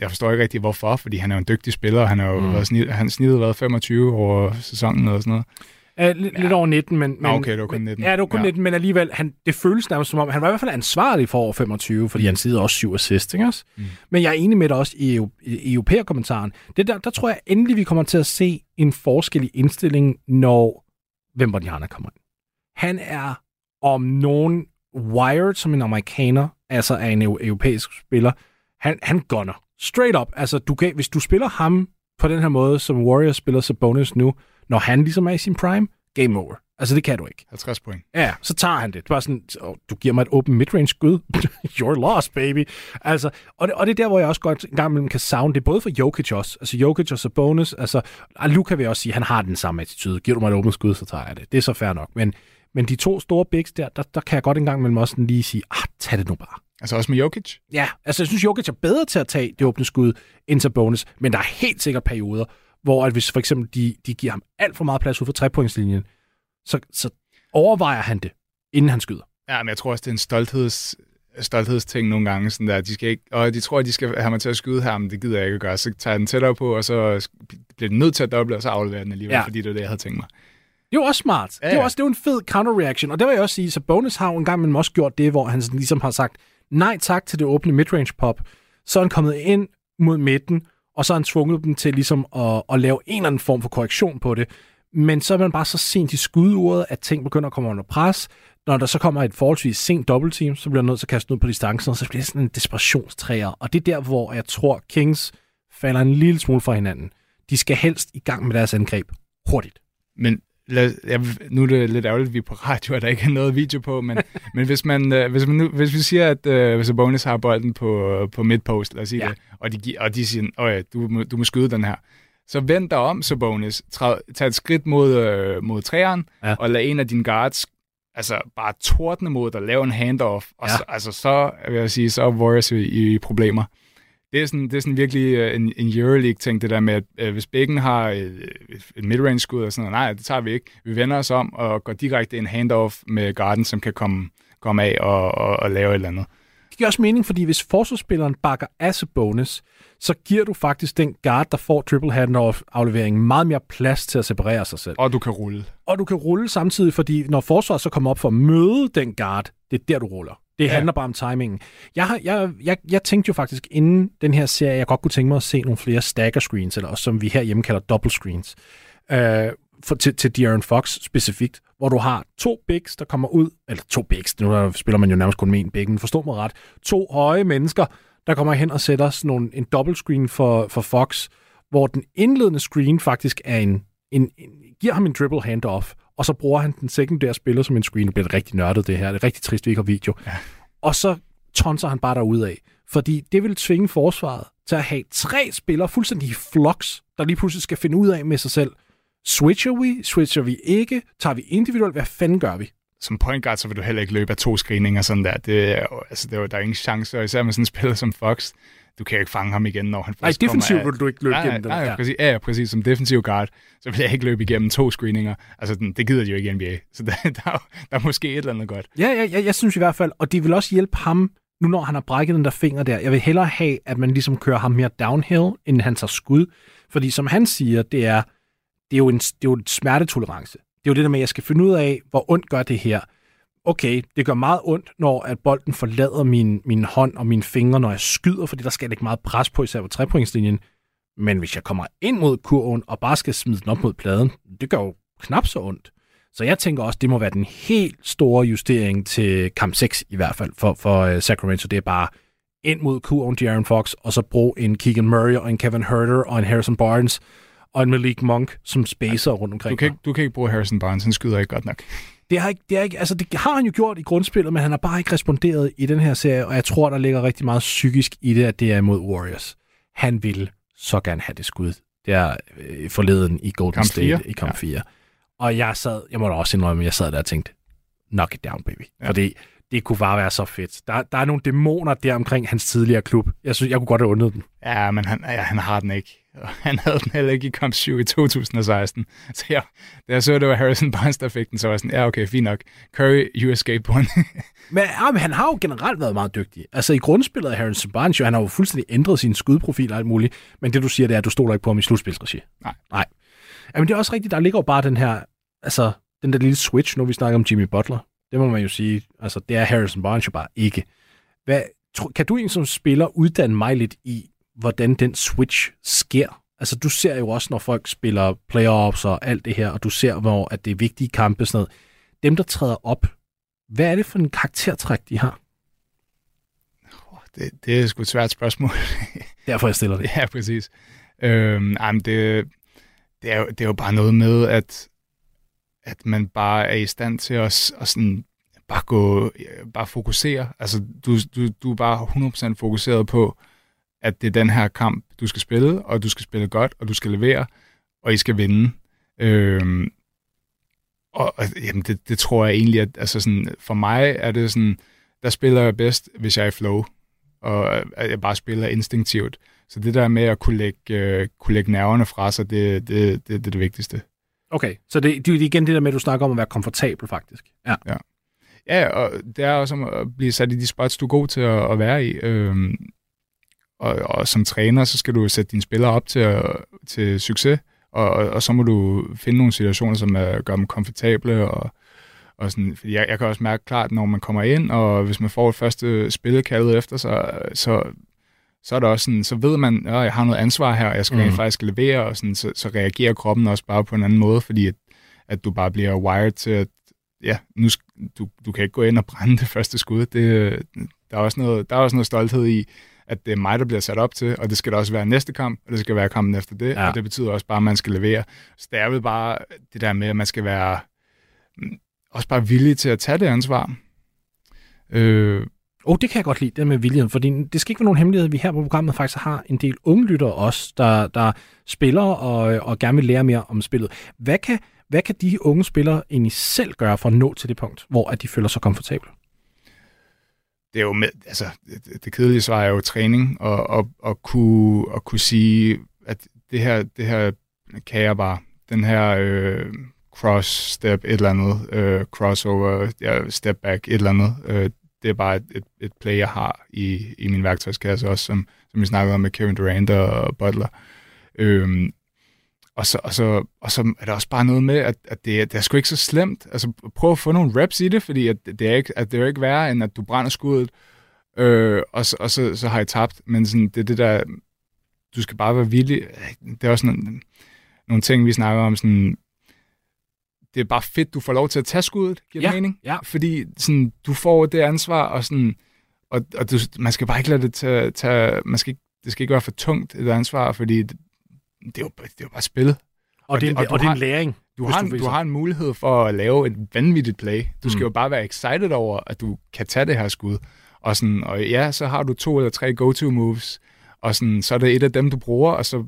jeg forstår ikke rigtig, hvorfor, fordi han er jo en dygtig spiller, og han har jo mm. været snid, han snittet været 25 over sæsonen og sådan noget. Uh, lidt, ja. over 19, men... men Nå, okay, det var kun 19. Ja, det var kun Ja. 19, men alligevel, han, det føles nærmest som om, han var i hvert fald ansvarlig for over 25, fordi han sidder også 7 assist, ikke også? Mm. Men jeg er enig med dig også i, EU, i europæer-kommentaren. Det der, der tror jeg endelig, vi kommer til at se en forskel i indstilling, når Wembanyama kommer ind. Han er om nogen wired som en amerikaner, altså er en eu- europæisk spiller. Han, han gunner. Straight up. Altså, du kan, hvis du spiller ham på den her måde, som Warriors spiller Sabonis nu, når han ligesom er i sin prime, game over. Altså, det kan du ikke. 50 point. Ja, så tager han det. Det er bare sådan, oh, du giver mig et åbent midrange skud. *laughs* You're lost, baby. Altså, og, det, og det er der, hvor jeg også godt en gang imellem kan savne det, både for Jokic også. Altså Jokic og Sabonis. Altså, og Luka vil også sige, han har den samme attitude. Giver du mig et åbent skud, så tager jeg det. Det er så fair nok. Men, men de to store bigs der, der, der kan jeg godt en gang imellem også sådan lige sige, ah, tag det nu bare. Altså også med Jokic? Ja, altså jeg synes, Jokic er bedre til at tage det åbne skud end Sabonis, men der er helt sikkert perioder, hvor at hvis for eksempel de, de giver ham alt for meget plads ud for trepointslinjen, så, så overvejer han det, inden han skyder. Ja, men jeg tror også, det er en stoltheds, stolthedsting nogle gange. Sådan der. De, skal ikke, og de tror, at de skal have mig til at skyde her, men det gider jeg ikke at gøre. Så tager jeg den tættere på, og så bliver den nødt til at doble, og så afleverer den alligevel, Ja. fordi det er det, jeg havde tænkt mig. Det er jo også smart. Ja, Ja, Det er jo også det er jo en fed counter-reaction. Og det vil jeg også sige, så Bonus har jo en gang imellem også gjort det, hvor han sådan ligesom har sagt nej tak til det åbne midrange pop. Så er han kommet ind mod midten, og så har han tvunget dem til ligesom at, at lave en eller anden form for korrektion på det. Men så er man bare så sent i skuduret, at ting begynder at komme under pres. Når der så kommer et forholdsvis sent dobbeltteam, så bliver han nødt til at kaste ud på distancen, og så bliver det sådan en desperationstræer. Og det er der, hvor jeg tror, Kings falder en lille smule fra hinanden. De skal helst i gang med deres angreb hurtigt. Men lad, jeg, nu er det lidt ærgerligt, at vi er på radio, og der ikke er noget video på, men, *laughs* men hvis, man, øh, hvis, man nu, hvis vi siger, at øh, Sabonis har bolden på, på midtpost, lad os sige Ja. ja. det, og de, og de siger, at ja, du, må- du må skyde den her, så vend dig om, Sabonis, træd, tag et skridt mod, øh, mod træeren, Ja. ja. og lad en af dine guards altså bare tordne mod dig, lave en handoff, og Ja. så, altså så, vil jeg sige, så er Warriors i, i problemer. Det er sådan, det er sådan virkelig øh, en, en Euroleague-ting, det der med, at øh, hvis begge har et, et, et midrange-skud og sådan noget, nej, det tager vi ikke. Vi vender os om og går direkte en handoff med Garden, som kan komme, komme af og, og, og lave et eller andet. Det giver også mening, fordi hvis forsvarsspilleren bakker af bonus, så giver du faktisk den guard, der får triple handoff afleveringen meget mere plads til at separere sig selv. Og du kan rulle. Og du kan rulle samtidig, fordi når forsvaret så kommer op for at møde den guard, det er der, du ruller. Det ja. Handler bare om timingen. Jeg, har, jeg, jeg, jeg tænkte jo faktisk inden den her serie, jeg godt kunne tænke mig at se nogle flere stagger screens, eller også som vi herhjemme kalder double screens, øh, for, til, til De'Aaron Fox specifikt, hvor du har to bigs, der kommer ud, eller to bigs, nu der spiller man jo nærmest kun med en big, men forstå mig ret, to høje mennesker, der kommer hen og sætter sådan nogle, en double screen for, for Fox, hvor den indledende screen faktisk er en, en, en giver ham en dribble handoff, og så bruger han den sekundære spiller som en screen. Nu bliver det rigtig nørdet, det her. Det er rigtig trist, vi ikke har video. Ja. Og så tonser han bare af. Fordi det vil tvinge forsvaret til at have tre spillere fuldstændig flux, der lige pludselig skal finde ud af med sig selv. Switcher vi? Switcher vi ikke? Tager vi individuelt? Hvad fanden gør vi? Som point guard, så vil du heller ikke løbe af to screeninger sådan der. Det er, jo- altså, det er, jo- der er ingen chance, og især med sådan en spiller som Fox, du kan jo ikke fange ham igen, når han Nej, først kommer defensivt vil du ikke løbe nej, igennem den. nej, Ja. Præcis, ja, præcis. Som defensiv guard, så vil jeg ikke løbe igennem to screeninger. Altså, den, det gider de jo ikke i NBA. Så der, *laughs* der, er der er måske et eller andet godt. Ja, ja, ja, jeg synes i hvert fald, og det vil også hjælpe ham, nu når han har brækket den der finger der. Jeg vil hellere have, at man ligesom kører ham mere downhill, end han tager skud. Fordi som han siger, det er, det er jo en, det er jo en smertetolerance. Det er jo det der med, at jeg skal finde ud af, hvor ondt gør det her. Okay, det gør meget ondt, når at bolden forlader min, min hånd og mine fingre, når jeg skyder, fordi der skal ikke meget pres på, især på trepointslinjen. Men hvis jeg kommer ind mod kurven og bare skal smide den op mod pladen, det gør jo knap så ondt. Så jeg tænker også, det må være den helt store justering til kamp 6 i hvert fald for, for uh, Sacramento. Det er bare ind mod kurven til Aaron Fox, og så brug en Keegan Murray og en Kevin Herter og en Harrison Barnes og en Malik Monk, som spacer rundt omkring. Du kan, ikke, du kan ikke bruge Harrison Barnes, han skyder ikke godt nok. Det har, ikke, det, har ikke, altså det har han jo gjort i grundspillet, men han har bare ikke responderet i den her serie, og jeg tror, der ligger rigtig meget psykisk i det, at det er imod Warriors. Han vil så gerne have det skud. Det er øh, forleden i Golden Kamp State fire? i kamp Ja. 4. Og jeg sad, jeg må da også indrømme, jeg sad der og tænkte, knock it down, baby. Ja. Fordi det kunne bare være så fedt. Der, der er nogle dæmoner der omkring hans tidligere klub. Jeg synes, jeg kunne godt have undret den. Ja, men han, ja, han har den ikke. *laughs* Han havde den heller ikke i kamp 7 i 2016. Så jeg, da jeg så, det var Harrison Barnes, der fik den, så var jeg sådan, ja, okay, fint nok. Curry, you escaped one. *laughs* Men, ja, men han har jo generelt været meget dygtig. Altså i grundspillet af Harrison Barnes, jo, han har jo fuldstændig ændret sin skudprofil og alt muligt. Men det du siger, det er, at du stoler ikke på ham i slutspilsregi. Nej. Nej. Jamen det er også rigtigt, der ligger jo bare den her altså, den der lille switch, nu vi snakker om Jimmy Butler, det må man jo sige, altså, det er Harrison Barnes jo bare ikke. Hvad, tro, kan du egentlig som spiller uddanne mig lidt i, hvordan den switch sker? Altså, du ser jo også, når folk spiller playoffs og alt det her, og du ser, hvor at det er vigtige kampe sådan noget. Dem, der træder op, hvad er det for en karaktertræk, de har? Det, det er sgu et svært spørgsmål. *laughs* Derfor jeg stiller det. Ja, præcis. Øhm, jamen det, det, er jo, det er jo bare noget med, at, at man bare er i stand til at, at sådan, bare gå, bare fokusere. Altså, du, du, du er bare 100% fokuseret på, at det er den her kamp, du skal spille, og du skal spille godt, og du skal levere, og I skal vinde. Øhm, og jamen, det, det tror jeg egentlig, at altså sådan, for mig er det sådan, der spiller jeg bedst, hvis jeg er i flow, og at jeg bare spiller instinktivt. Så det der med at kunne lægge, øh, kunne lægge nerverne fra sig, det, det, det, det er det vigtigste. Okay, så det, det er igen det der med, at du snakker om at være komfortabel, faktisk. Ja. ja. Ja, og det er også om at blive sat i de spots, du er god til at, at være i. Øhm, og, og som træner, så skal du sætte dine spillere op til, til succes, og, og, og så må du finde nogle situationer, som er, gør dem komfortable, og, og sådan, fordi jeg, jeg kan også mærke klart, når man kommer ind, og hvis man får et første spil kaldet efter sig, så, så er det også sådan, så ved man, at jeg har noget ansvar her, og jeg skal mm. faktisk levere, og sådan, så, så reagerer kroppen også bare på en anden måde, fordi at, at du bare bliver wired til, at ja, nu, du, du kan ikke gå ind og brænde det første skud. Det, der, er også noget, der er også noget stolthed i, at det er mig, der bliver sat op til, og det skal da også være næste kamp, og det skal være kampen efter det, ja. og det betyder også bare, at man skal levere. Så det er vel bare det der med, at man skal være mm, også bare villig til at tage det ansvar. Øh, Oh, det kan jeg godt lide, det med William, for det skal ikke være nogen hemmelighed, at vi her på programmet faktisk har en del unge lyttere også, der, der spiller og, og gerne vil lære mere om spillet. Hvad kan, hvad kan de unge spillere egentlig selv gøre for at nå til det punkt, hvor at de føler sig komfortable? Det er jo med, altså, det, det kedelige svar er jo træning, og, og, og, kunne, og kunne sige, at det her, det her kan jeg bare, den her øh, cross step, et eller andet, øh, crossover, ja, step back, et eller andet, øh, det er bare et, et, et play, jeg har i, i min værktøjskasse også, som, som vi snakkede om med Kevin Durant og Butler. Øhm, og, så, og, så, og så er der også bare noget med, at, at det, det er sgu ikke så slemt. Altså prøv at få nogle reps i det, fordi at det, er ikke, at det er ikke værre, end at du brænder skuddet, øh, og, så, og så, så har I tabt. Men sådan, det er det der, du skal bare være villig. Det er også nogle, nogle ting, vi snakker om, sådan, det er bare fedt, du får lov til at tage skuddet, giver ja, mening? Ja. Fordi sådan, du får det ansvar, og, sådan, og, og du, man skal bare ikke lade det tage, tage man skal ikke, det skal ikke være for tungt, et ansvar, fordi det, det, er, jo, det er jo bare spil. Og, og, det, og, og det er en læring. Du har, en, du har en mulighed for at lave et vanvittigt play. Du skal mm. jo bare være excited over, at du kan tage det her skud. Og, sådan, og ja, så har du to eller tre go-to moves, og sådan, så er det et af dem, du bruger, og så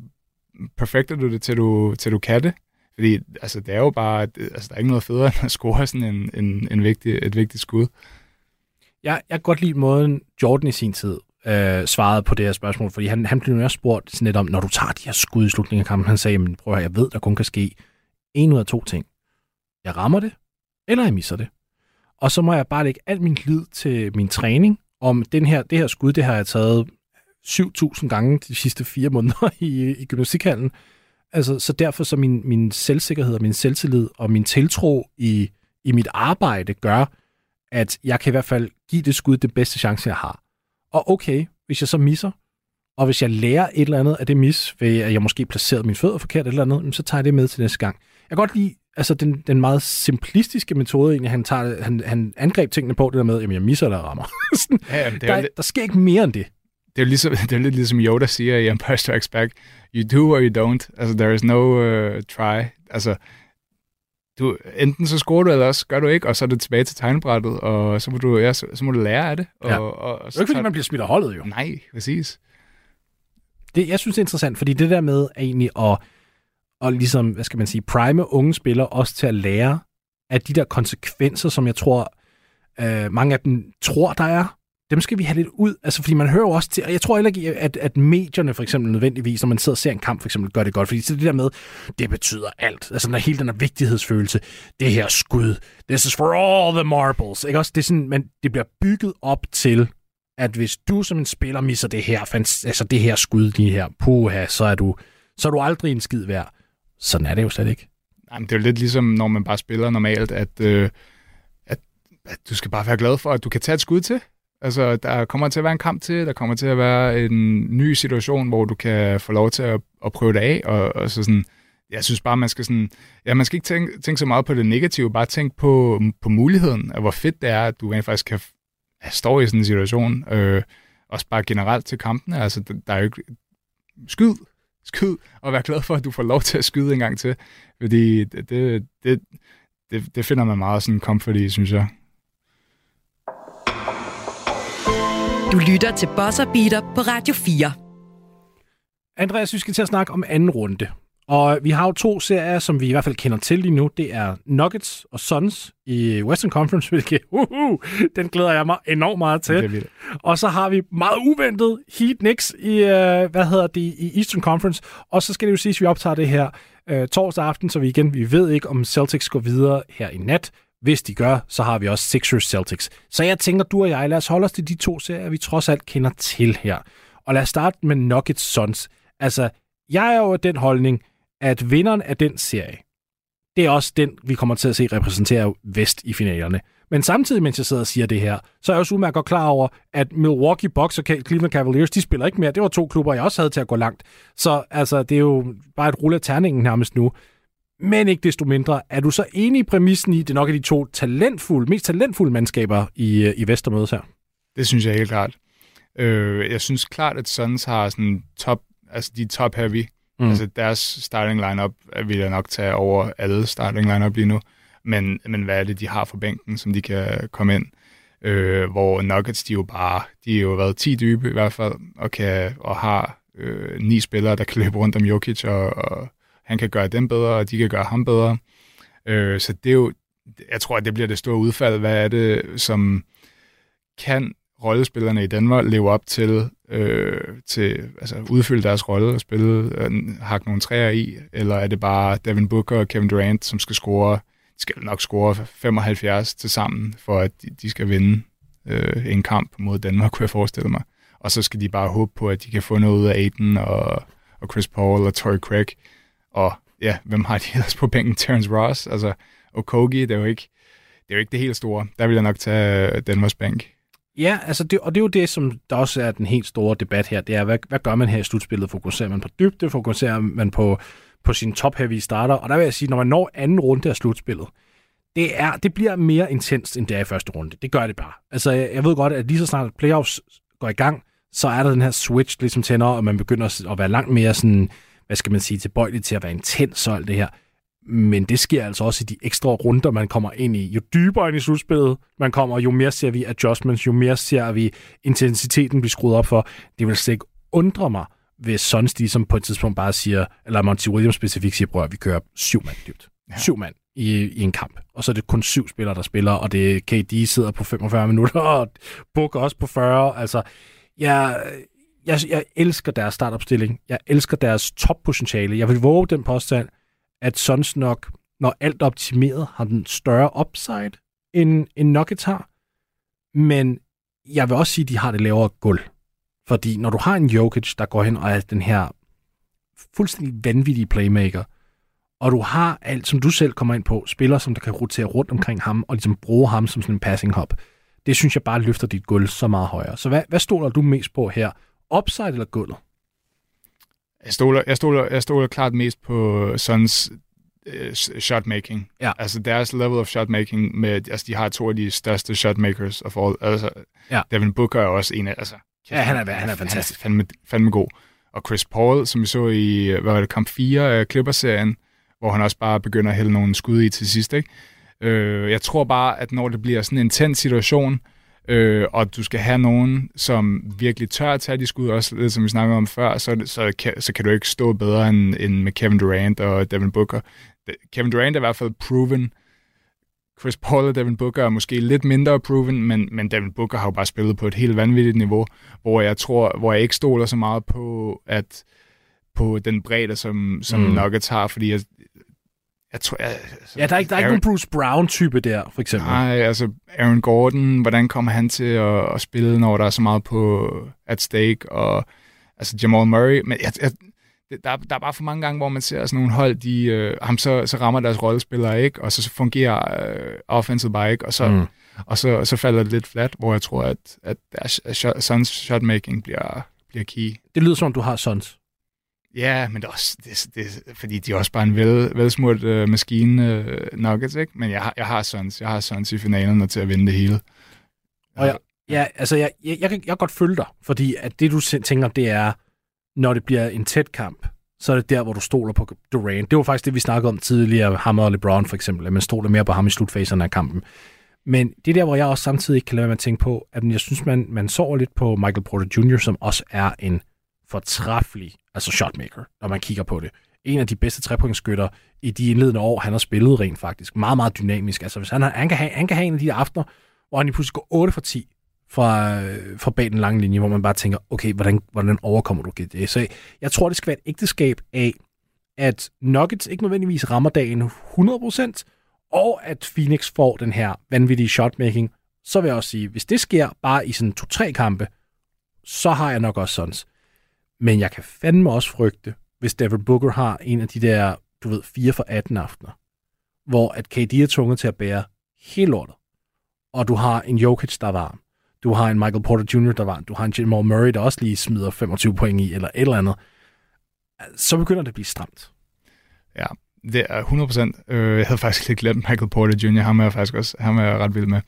perfekter du det, til du, til du kan det. Fordi altså, det er jo bare, altså, der er ikke noget federe end at score sådan en, en, en vigtig, et vigtigt skud. Jeg, jeg kan godt lide måden, Jordan i sin tid øh, svarede på det her spørgsmål, fordi han, han blev jo også spurgt sådan lidt om, når du tager de her skud i slutningen af kampen, han sagde, men prøv at jeg ved, der kun kan ske en ud af to ting. Jeg rammer det, eller jeg misser det. Og så må jeg bare lægge al min lid til min træning, om den her, det her skud, det har jeg taget 7.000 gange de sidste fire måneder *laughs* i, i gymnastikhallen. Altså, så derfor så min, min selvsikkerhed og min selvtillid og min tiltro i, i mit arbejde gør, at jeg kan i hvert fald give det skud det bedste chance, jeg har. Og okay, hvis jeg så misser, og hvis jeg lærer et eller andet af det mis, ved at jeg måske placerede mine fødder forkert eller andet, så tager jeg det med til næste gang. Jeg kan godt lide altså den, den meget simplistiske metode, egentlig, han, tager, han, han angreb tingene på, det der med, at jeg misser eller rammer. *laughs* ja, det er der, lidt... der sker ikke mere end det. Det er, ligesom, *laughs* det er lidt ligesom Yoda siger i Empire Strikes Back, you do or you don't. Altså, there is no uh, try. Altså, du, enten så scorer du, eller også gør du ikke, og så er det tilbage til tegnebrættet, og så må du, ja, så, så må du lære af det. Og, ja. og, og, og det er ikke, fordi man bliver smidt af holdet, jo. Nej, præcis. Det, jeg synes, det er interessant, fordi det der med egentlig at, at ligesom, hvad skal man sige, prime unge spillere også til at lære af de der konsekvenser, som jeg tror, øh, mange af dem tror, der er, dem skal vi have lidt ud. Altså, fordi man hører jo også til, og jeg tror heller ikke, at, at medierne for eksempel nødvendigvis, når man sidder og ser en kamp for eksempel, gør det godt. Fordi så det der med, det betyder alt. Altså, der hele den her vigtighedsfølelse, det her skud, this is for all the marbles. Ikke også? Det, er sådan, men det bliver bygget op til, at hvis du som en spiller misser det her, altså det her skud, de her puha, så er du, så er du aldrig en skid værd. Sådan er det jo slet ikke. jamen, det er jo lidt ligesom, når man bare spiller normalt, at, øh, at, at du skal bare være glad for, at du kan tage et skud til. Altså, der kommer til at være en kamp til, der kommer til at være en ny situation, hvor du kan få lov til at, at prøve det af, og, og så sådan, jeg synes bare, man skal sådan, ja, man skal ikke tænke, tænke så meget på det negative, bare tænke på, på muligheden, og hvor fedt det er, at du rent faktisk kan stå i sådan en situation, øh, også bare generelt til kampene, altså, der er jo ikke, skyd, skyd, og vær glad for, at du får lov til at skyde en gang til, fordi det, det, det, det, det finder man meget sådan comfort i, synes jeg. Du lytter til Bosser Beater på Radio 4. Andreas, vi skal til at snakke om anden runde. Og vi har jo to serier, som vi i hvert fald kender til lige nu. Det er Nuggets og Suns i Western Conference, *laughs* hvilket uh, den glæder jeg mig enormt meget til. Det er og så har vi meget uventet Heat Knicks i, uh, hvad hedder det, i Eastern Conference. Og så skal det jo siges, at vi optager det her uh, torsdag aften, så vi igen, vi ved ikke, om Celtics går videre her i nat. Hvis de gør, så har vi også Sixers Celtics. Så jeg tænker, du og jeg, lad os holde os til de to serier, vi trods alt kender til her. Og lad os starte med Nuggets Suns. Altså, jeg er jo den holdning, at vinderen af den serie, det er også den, vi kommer til at se repræsentere Vest i finalerne. Men samtidig, mens jeg sidder og siger det her, så er jeg også udmærket godt klar over, at Milwaukee Bucks og Cleveland Cavaliers, de spiller ikke mere. Det var to klubber, jeg også havde til at gå langt. Så altså, det er jo bare et rulle af terningen nærmest nu. Men ikke desto mindre, er du så enig i præmissen i, det nok er de to talentfulde, mest talentfulde mandskaber i, i Vestermødes her? Det synes jeg helt klart. Øh, jeg synes klart, at Suns har sådan top, altså de top heavy. Mm. Altså deres starting lineup vil jeg nok tage over alle starting lineup lige nu. Men, men hvad er det, de har for bænken, som de kan komme ind? Øh, hvor Nuggets, de jo bare, de er jo været 10 dybe i hvert fald, og, kan, og har øh, ni spillere, der kan løbe rundt om Jokic, og, og han kan gøre dem bedre, og de kan gøre ham bedre. Øh, så det er jo, jeg tror, at det bliver det store udfald. Hvad er det, som kan rollespillerne i Danmark leve op til, øh, til altså udfylde deres rolle og spille, øh, hakke nogle træer i, eller er det bare Devin Booker og Kevin Durant, som skal score, de skal nok score 75 til sammen, for at de, de skal vinde øh, en kamp mod Danmark, kunne jeg forestille mig. Og så skal de bare håbe på, at de kan få noget ud af Aiden og, og Chris Paul og Torrey Craig. Og ja, hvem har de *laughs* ellers på bænken? Terence Ross, altså Okogi, det er jo ikke det, er jo ikke det helt store. Der vil jeg nok tage øh, Danmarks Bank. Ja, altså det, og det er jo det, som der også er den helt store debat her. Det er, hvad, hvad gør man her i slutspillet? Fokuserer man på dybde? Fokuserer man på, på sin top-heavy starter? Og der vil jeg sige, når man når anden runde af slutspillet, det, er, det bliver mere intenst, end det er i første runde. Det gør det bare. Altså, jeg, jeg ved godt, at lige så snart playoffs går i gang, så er der den her switch ligesom tænder, og man begynder at være langt mere sådan, hvad skal man sige, tilbøjelig til at være intens og alt det her. Men det sker altså også i de ekstra runder, man kommer ind i. Jo dybere ind i slutspillet man kommer, jo mere ser vi adjustments, jo mere ser vi intensiteten blive skruet op for. Det vil slet ikke undre mig, hvis Suns de som på et tidspunkt bare siger, eller Monty Williams specifikt siger, prøv at vi kører syv mand dybt. Ja. Syv mand i, i en kamp. Og så er det kun syv spillere, der spiller, og det KD sidder på 45 minutter, og Book også på 40. Altså, jeg, jeg, jeg elsker deres startopstilling. Jeg elsker deres toppotentiale. Jeg vil våge den påstand, at Suns nok, når alt er optimeret, har den større upside, end, end Nuggets har. Men jeg vil også sige, at de har det lavere gulv. Fordi når du har en Jokic, der går hen og er den her fuldstændig vanvittige playmaker, og du har alt, som du selv kommer ind på, spillere, som der kan rotere rundt omkring ham, og ligesom bruge ham som sådan en passing hop, det synes jeg bare løfter dit gulv så meget højere. Så hvad, hvad stoler du mest på her? Upside eller gulvet? Jeg stoler, jeg stoler, jeg stoler klart mest på Suns uh, shotmaking. Ja. Altså deres level of shotmaking med, altså de har to af de største shotmakers of all. Altså, ja. Devin Booker er også en af, altså, ja, han er, han er fantastisk. Han er fandme, fandme god. Og Chris Paul, som vi så i, hvad var det, kamp 4 af Clippers-serien, hvor han også bare begynder at hælde nogle skud i til sidst, ikke? Øh, jeg tror bare, at når det bliver sådan en intens situation, øh, og du skal have nogen, som virkelig tør at tage de skud, også lidt som vi snakkede om før, så, så, kan, så kan du ikke stå bedre end, end med Kevin Durant og Devin Booker. Kevin Durant er i hvert fald proven. Chris Paul og Devin Booker er måske lidt mindre proven, men, men Devin Booker har jo bare spillet på et helt vanvittigt niveau, hvor jeg tror, hvor jeg ikke stoler så meget på, at på den bredde, som, som mm. Nuggets har, fordi jeg, jeg tror, jeg, altså, ja, der er ikke, der er Aaron, ikke nogen Bruce Brown-type der, for eksempel. Nej, altså Aaron Gordon, hvordan kommer han til at, at spille, når der er så meget på at stake, og altså Jamal Murray, men jeg, jeg, det, der, der er bare for mange gange, hvor man ser sådan nogle hold, de, øh, ham så, så rammer deres rollespillere ikke, og så fungerer øh, offensive bare ikke, og så, mm. og så, så falder det lidt flat, hvor jeg tror, at, at shot, Suns shotmaking bliver, bliver key. Det lyder som om, du har Suns. Ja, men det er også, det, det, fordi de er også bare en vel, velsmurt øh, maskine øh, Nuggets, ikke? Men jeg, jeg har Suns. Jeg har Suns i finalen og til at vinde det hele. Og jeg, ja, altså, jeg, jeg, jeg, jeg kan godt følge dig, fordi at det, du tænker, det er, når det bliver en tæt kamp, så er det der, hvor du stoler på Durant. Det var faktisk det, vi snakkede om tidligere, ham og LeBron for eksempel, at man stoler mere på ham i slutfaserne af kampen. Men det er der, hvor jeg også samtidig ikke kan lade være med at tænke på, at jeg synes, man, man sover lidt på Michael Porter Jr., som også er en fortræffelig altså shotmaker, når man kigger på det. En af de bedste trepointskytter i de indledende år, han har spillet rent faktisk. Meget, meget dynamisk. Altså, hvis han, har, han, kan have, han kan have en af de aftener, hvor han i pludselig går 8 for 10 fra, øh, fra bag den lange linje, hvor man bare tænker, okay, hvordan, hvordan overkommer du det? Så jeg tror, det skal være et ægteskab af, at Nuggets ikke nødvendigvis rammer dagen 100%, og at Phoenix får den her vanvittige shotmaking. Så vil jeg også sige, hvis det sker bare i sådan to-tre kampe, så har jeg nok også sådan. Men jeg kan fandme også frygte, hvis Devin Booker har en af de der, du ved, 4 for 18 aftener, hvor at KD er tvunget til at bære hele lortet, og du har en Jokic, der er varm, du har en Michael Porter Jr., der er varm, du har en Jamal Murray, der også lige smider 25 point i, eller et eller andet, så begynder det at blive stramt. Ja, det er 100%. Øh, jeg havde faktisk lidt glemt Michael Porter Jr., ham er jeg faktisk også ham er jeg ret vild med.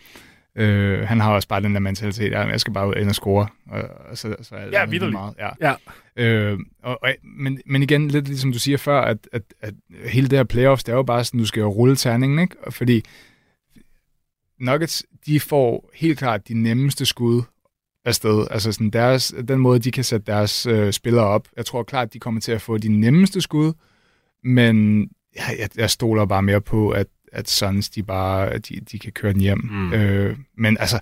Øh, han har også bare den der mentalitet, at jeg skal bare ud ind og score. Og, og så, så er ja, vildt meget. Ja. ja. Øh, og, og, men, men igen, lidt ligesom du siger før, at, at, at hele det her playoffs, det er jo bare sådan, du skal jo rulle terningen, ikke? Fordi Nuggets, de får helt klart de nemmeste skud afsted. Altså sådan deres, den måde, de kan sætte deres øh, spillere op. Jeg tror klart, de kommer til at få de nemmeste skud, men jeg, jeg, jeg stoler bare mere på, at at Suns, de bare de, de kan køre den hjem. Mm. Øh, men altså,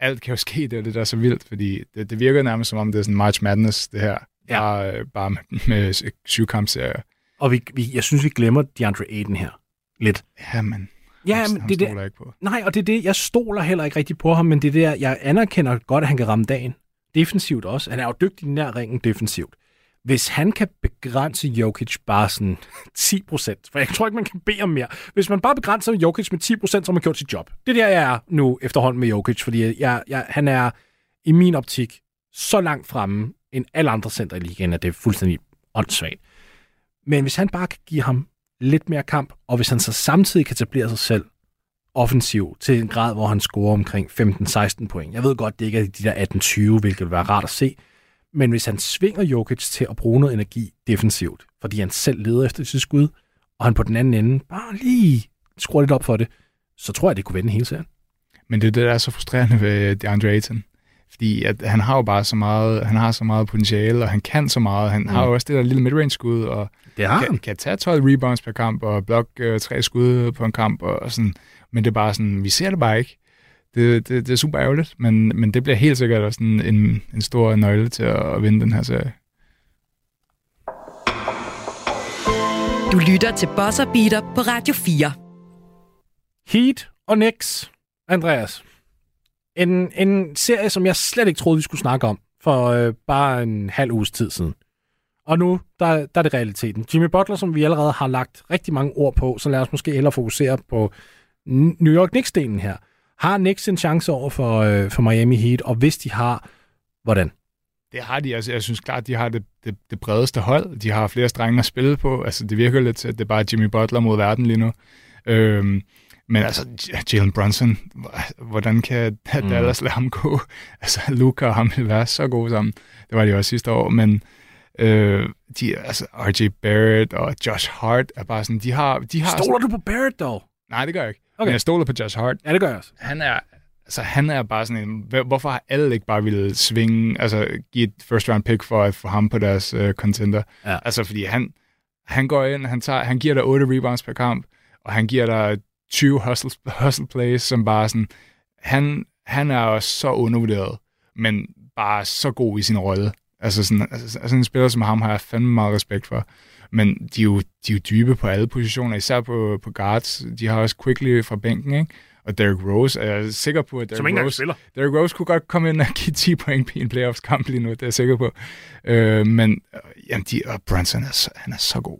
alt kan jo *laughs* ske, det er det, der er så vildt, fordi det, det virker nærmest som om, det er sådan March Madness, det her. Ja. Bare, bare med, med syvkampserier. Og vi, vi, jeg synes, vi glemmer DeAndre Aiden her lidt. Ja, men Ja, men det det, ikke på. Nej, og det er det, jeg stoler heller ikke rigtig på ham, men det er der, jeg anerkender godt, at han kan ramme dagen. Defensivt også. Han er jo dygtig nær ringen defensivt hvis han kan begrænse Jokic bare sådan 10% for jeg tror ikke, man kan bede om mere. Hvis man bare begrænser Jokic med 10% så har man gjort sit job. Det er der, jeg er nu efterhånden med Jokic, fordi jeg, jeg, han er i min optik så langt fremme end alle andre center i ligaen, at det er fuldstændig åndssvagt. Men hvis han bare kan give ham lidt mere kamp, og hvis han så samtidig kan etablere sig selv offensiv til en grad, hvor han scorer omkring 15-16 point. Jeg ved godt, det ikke er de der 18-20, hvilket vil være rart at se, men hvis han svinger Jokic til at bruge noget energi defensivt, fordi han selv leder efter sit skud, og han på den anden ende bare lige skruer lidt op for det, så tror jeg, det kunne vende hele serien. Men det er det, der er så frustrerende ved DeAndre Ayton. Fordi at han har jo bare så meget, han har så meget potentiale, og han kan så meget. Han mm. har jo også det der lille midrange skud, og det har kan, han. kan tage 12 rebounds per kamp, og blokke øh, tre skud på en kamp, og, og sådan. Men det er bare sådan, vi ser det bare ikke det, det, det er super ærgerligt, men, men det bliver helt sikkert også en, en, en stor nøgle til at, at vinde den her serie. Du lytter til Bosser Beater på Radio 4. Heat og Knicks, Andreas. En, en serie, som jeg slet ikke troede, vi skulle snakke om for øh, bare en halv uges tid siden. Og nu, der, der er det realiteten. Jimmy Butler, som vi allerede har lagt rigtig mange ord på, så lad os måske hellere fokusere på New York Knicks-delen her. Har Knicks en chance over for, øh, for Miami Heat, og hvis de har, hvordan? Det har de. Altså, jeg synes klart, de har det, det, det bredeste hold. De har flere strenge at spille på. Altså, det virker lidt til, at det er bare Jimmy Butler mod verden lige nu. Øhm, men altså, Jalen Brunson, hvordan kan *laughs* mm. Dallas lade ham gå? *laughs* Altså, Luca og ham vil være så gode sammen. Det var de også sidste år, men øh, de, altså, R.J. Barrett og Josh Hart er bare sådan, de har... De har Stoler du på Barrett, dog? Nej, det gør jeg ikke. Okay. Men jeg stoler på Josh Hart. Ja, det gør jeg også. Han er, altså, han er bare sådan en... Hvorfor har alle ikke bare ville svinge, altså give et first round pick for at få ham på deres uh, contender? Ja. Altså, fordi han, han går ind, han, tager, han giver dig 8 rebounds per kamp, og han giver dig 20 hustle, hustle plays, som bare sådan... Han, han er også så undervurderet, men bare så god i sin rolle. Altså sådan, altså, altså en spiller som ham har jeg fandme meget respekt for. Men de er, jo, de er jo dybe på alle positioner, især på, på guards. De har også Quickly fra bænken, ikke? Og Derrick Rose, er jeg sikker på, at Som ikke Derrick Rose, spiller. Derrick Rose kunne godt komme ind og give 10 point i en playoffs-kamp lige nu, det er jeg sikker på. Øh, men øh, jamen, de, og Brunson er så, han er så god.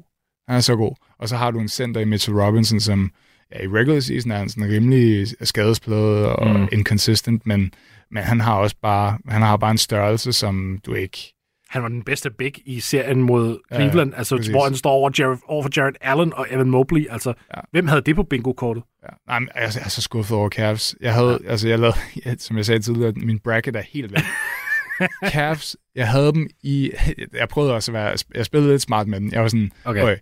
Han er så god. Og så har du en center i Mitchell Robinson, som ja, i regular season er han sådan rimelig skadespladet og mm. inconsistent, men, men han har også bare, han har bare en størrelse, som du ikke... Han var den bedste big i serien mod Ja, Cleveland, altså, præcis. hvor han står over, Jared, over for Jared Allen og Evan Mobley. Altså, Ja. hvem havde det på bingo-kortet? Ja. Nej, men jeg er, jeg er så skuffet over Cavs. Jeg havde, ja. altså jeg lavede, *laughs* ja, som jeg sagde tidligere, min bracket er helt væk. *laughs* Cavs, jeg havde dem i, *laughs* jeg prøvede også at være, jeg spillede lidt smart med den. Jeg var sådan, Okay. okay,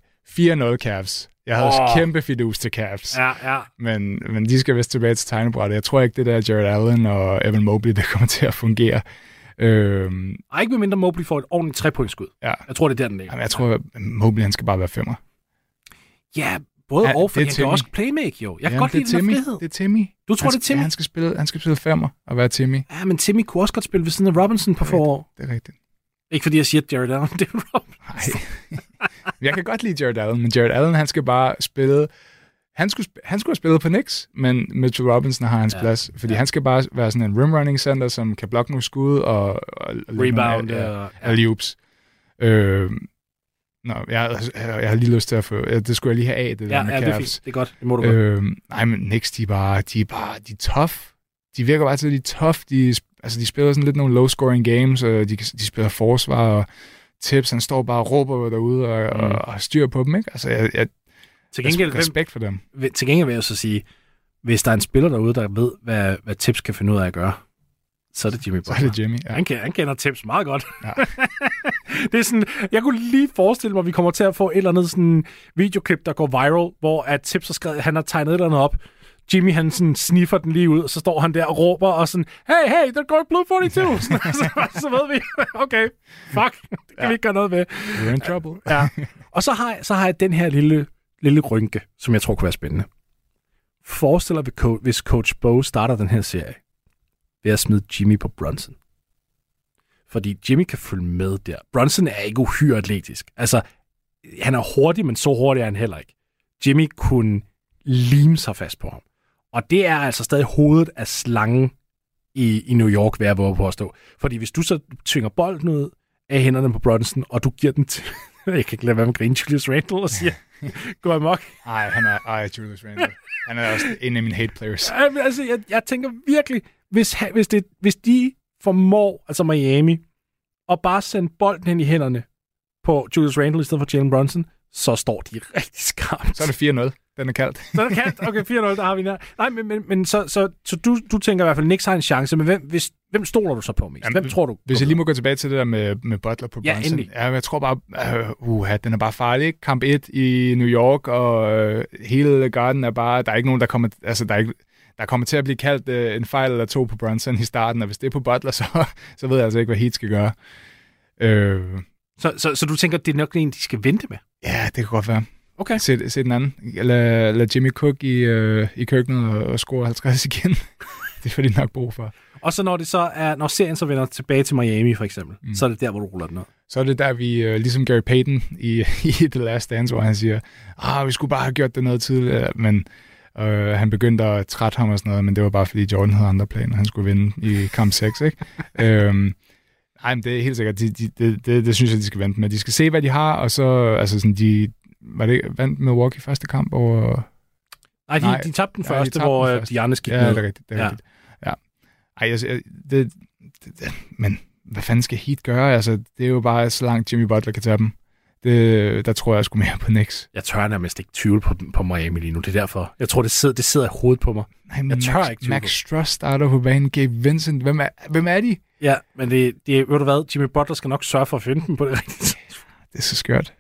4-0 Cavs. Jeg havde oh. kæmpe fidus til Cavs. Ja, ja. Men, men de skal vist tilbage til tegnebrættet. Jeg tror ikke, det der Jared Allen og Evan Mobley, det kommer til at fungere. Øhm, Og ikke medmindre Mobley får et ordentligt trepointsskud. ja. Jeg tror, det er der, den ligger. Jamen, jeg tror, at Mobley han skal bare være femmer. Ja, både Ja, og, for det er han kan også playmake, jo. Jeg kan Jamen, godt lide den Timmy. frihed. Det er Timmy. Du tror, han, det er Timmy? Ja, han skal spille, han skal spille femmer og være Timmy. Ja, men Timmy kunne også godt spille ved siden af Robinson på forår. Det er rigtigt. Ikke fordi jeg siger, Jared Allen, *laughs* det er Robinson. Nej. jeg kan godt lide Jared Allen, men Jared Allen, han skal bare spille... Han skulle, han skulle have spillet på Knicks, men Mitchell Robinson har hans Ja. plads, fordi ja. han skal bare være sådan en rim running center, som kan blokke nogle skud og, og, Rebound. og- ja. alley-oops. Øh, nå, jeg, jeg, jeg har lige lyst til at få... ja, Det skulle jeg lige have af, det der Ja, med ja, det er Cavs. fint. Det er godt. Det må du godt. Øh, nej, men Knicks, de er bare, de er bare, de er tough. De virker bare til, at de er tough. De, altså, de spiller sådan lidt nogle low-scoring games, og de, de spiller forsvar, og Tips, han står bare og råber derude og, mm. og, og styr på dem, ikke? Altså, jeg, jeg, Til gengæld, respekt for dem. til gengæld vil jeg så sige, hvis der er en spiller derude, der ved, hvad, hvad Tips kan finde ud af at gøre, så er det Jimmy Så er Butler. det Jimmy. Ja. Han, kan, han kender Tips meget godt. Ja. *laughs* det er sådan, jeg kunne lige forestille mig, at vi kommer til at få et eller andet sådan videoklip, der går viral, hvor at Tips har skrevet, han har tegnet et eller andet op. Jimmy, han sådan sniffer den lige ud, og så står han der og råber og sådan, hey, hey, der går Blue 42. *laughs* så, så ved vi, *laughs* okay, fuck, det kan ja. vi ikke gøre noget med. We're in trouble. Ja. Og så har, jeg, så har jeg den her lille, lille rynke, som jeg tror kunne være spændende. Forestil dig, hvis coach- Bo starter den her serie ved at smide Jimmy på Brunson. Fordi Jimmy kan følge med der. Brunson er ikke uhyre atletisk. Altså, han er hurtig, men så hurtig er han heller ikke. Jimmy kunne lime sig fast på ham. Og det er altså stadig hovedet af slangen i, i New York, hvad jeg våger på at stå. Fordi hvis du så tvinger bolden ud af hænderne på Brunson, og du giver den til, *laughs* jeg kan ikke lade være med at grine, Julius Randle, og siger, *laughs* gå amok. Ej, han er, ej, Julius Randle. Han er også en af mine hate players. Men Altså, jeg, jeg tænker virkelig, hvis, hvis, det, hvis de formår, altså Miami, at bare sende bolden hen i hænderne på Julius Randle i stedet for Jalen Brunson, så står de *laughs* rigtig skarpt. Så er det 4-0. Den er kaldt. Så er det kan. Okay, 4-0, der har vi den. Nej, men, men, men så, så, så du, du tænker i hvert fald, Knicks har en chance, men hvem, hvis, hvem stoler du så på mest? Jamen, Hvem tror du? Hvis jeg lige må gå tilbage til det der med, med Butler på Ja, Brunson. endelig. Ja, jeg tror bare, uh, uh, den er bare farlig. Kamp 1 i New York, og uh, hele garden er bare, der er ikke nogen, der kommer, altså der er ikke, der kommer til at blive kaldt uh, en fejl eller to på Brunson i starten, og hvis det er på Butler, *laughs* så, så ved jeg altså ikke, hvad Heat skal gøre. Uh, Så, så, så du tænker, det er nok en, de skal vente med? Ja, det kan godt være. Okay. Se, se den anden. Lad, lad Jimmy Cook i, uh, i køkkenet og, og score 50 igen. *laughs* det får de nok brug for. Og så når det så er, når serien så vender tilbage til Miami for eksempel, mm. så er det der, hvor du ruller den ud. Så er det der, vi, uh, ligesom Gary Payton i, *laughs* i The Last Dance, hvor han siger, ah, vi skulle bare have gjort det noget tidligere, men uh, han begyndte at trætte ham og sådan noget, men det var bare, fordi Jordan havde andre planer, han skulle vinde i kamp 6, ikke? um, *laughs* nej, men det er helt sikkert, de, de, det, det, det, synes jeg, de skal vente med. De skal se, hvad de har, og så, altså sådan, de, var det vandt Milwaukee første kamp over... Nej, de, Nej. de tabte den Ja, de første, tabte hvor den øh, første. de andre gik Ja, ned. det er rigtigt, det er Ja. ja. rigtigt. Ja. Ej, altså, det, det, det, men hvad fanden skal Heat gøre? Altså, det er jo bare så langt Jimmy Butler kan tage dem. Det, der tror jeg sgu mere på Knicks. Jeg tør nærmest ikke tvivle på, på Miami lige nu. Det er derfor. Jeg tror, det sidder, det sidder i hovedet på mig. Nej, men Jeg tør Max, ikke tvivle Max. Struss starter på banen. Gabe Vincent. Hvem er, hvem er de? Ja, men det, det, ved du hvad, Jimmy Butler skal nok sørge for at finde dem på det rigtige tidspunkt. Det er så skørt.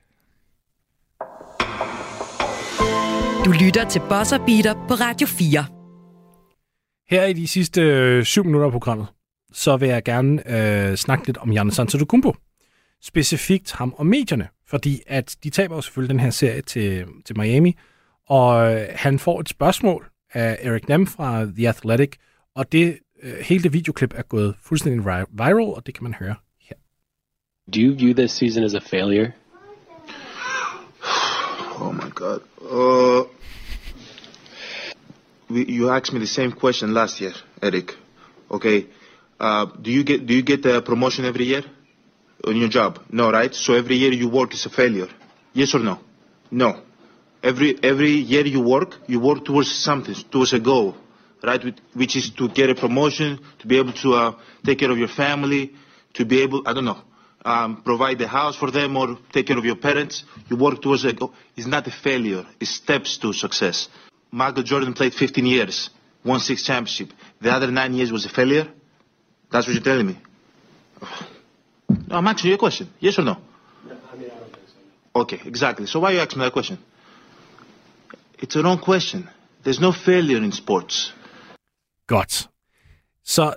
Du lytter til Bosser Beater på Radio 4. Her i de sidste øh, syv minutter af programmet, så vil jeg gerne øh, snakke lidt om Giannis Antetokounmpo. Specifikt ham og medierne, fordi at de taber jo selvfølgelig den her serie til, til Miami, og øh, han får et spørgsmål af Eric Nem fra The Athletic, og det øh, hele det videoklip er gået fuldstændig viral, og det kan man høre her. Do you view this season as a failure? *sighs* Oh my god. Uh, you asked me the same question last year, Eric. Okay, uh, do you get do you get a promotion every year on your job? No, right? So every year you work is a failure. Yes or no? No. Every every year you work, you work towards something, towards a goal, right? Which- is to get a promotion, to be able to uh, take care of your family, to be able, I don't know, um, provide the house for them or take care of your parents. You work towards a goal. It's not a failure. It's steps to success. Michael Jordan played 15 years, won six championship. The other nine years was a failure. That's what you're telling me. *sighs* No, I'm asking you a question. Yes or no? Okay, exactly. So why are you asking me that question? It's a wrong question. There's no failure in sports. Godt. Så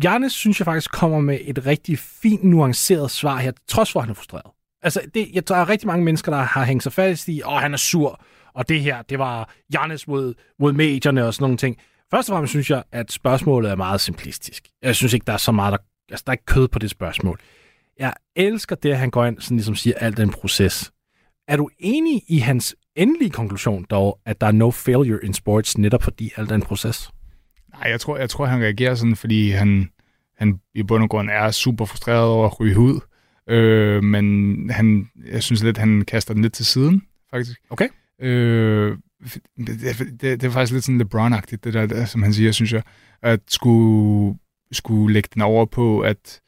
Giannis synes jeg faktisk kommer med et rigtig fint nuanceret svar her, trods for at han er frustreret. Altså, det, jeg tror, der er rigtig mange mennesker, der har hængt sig fast i, og han er sur, og det her, det var Jannes mod, mod medierne og sådan nogle ting. Først og fremmest synes jeg, at spørgsmålet er meget simplistisk. Jeg synes ikke, der er så meget, der, altså, der er ikke kød på det spørgsmål. Jeg elsker det, at han går ind sådan ligesom siger, alt den proces. Er du enig i hans endelige konklusion dog, at der er no failure in sports, netop fordi alt er en proces? Nej, jeg tror, jeg tror, han reagerer sådan, fordi han, han i bund og grund er super frustreret over at ryge ud. Øh, men han, jeg synes lidt, han kaster den lidt til siden, faktisk. Okay. Øh, det, det, det er faktisk lidt sådan LeBron-agtigt, det der, der, som han siger, synes jeg. At skulle, skulle lægge den over på at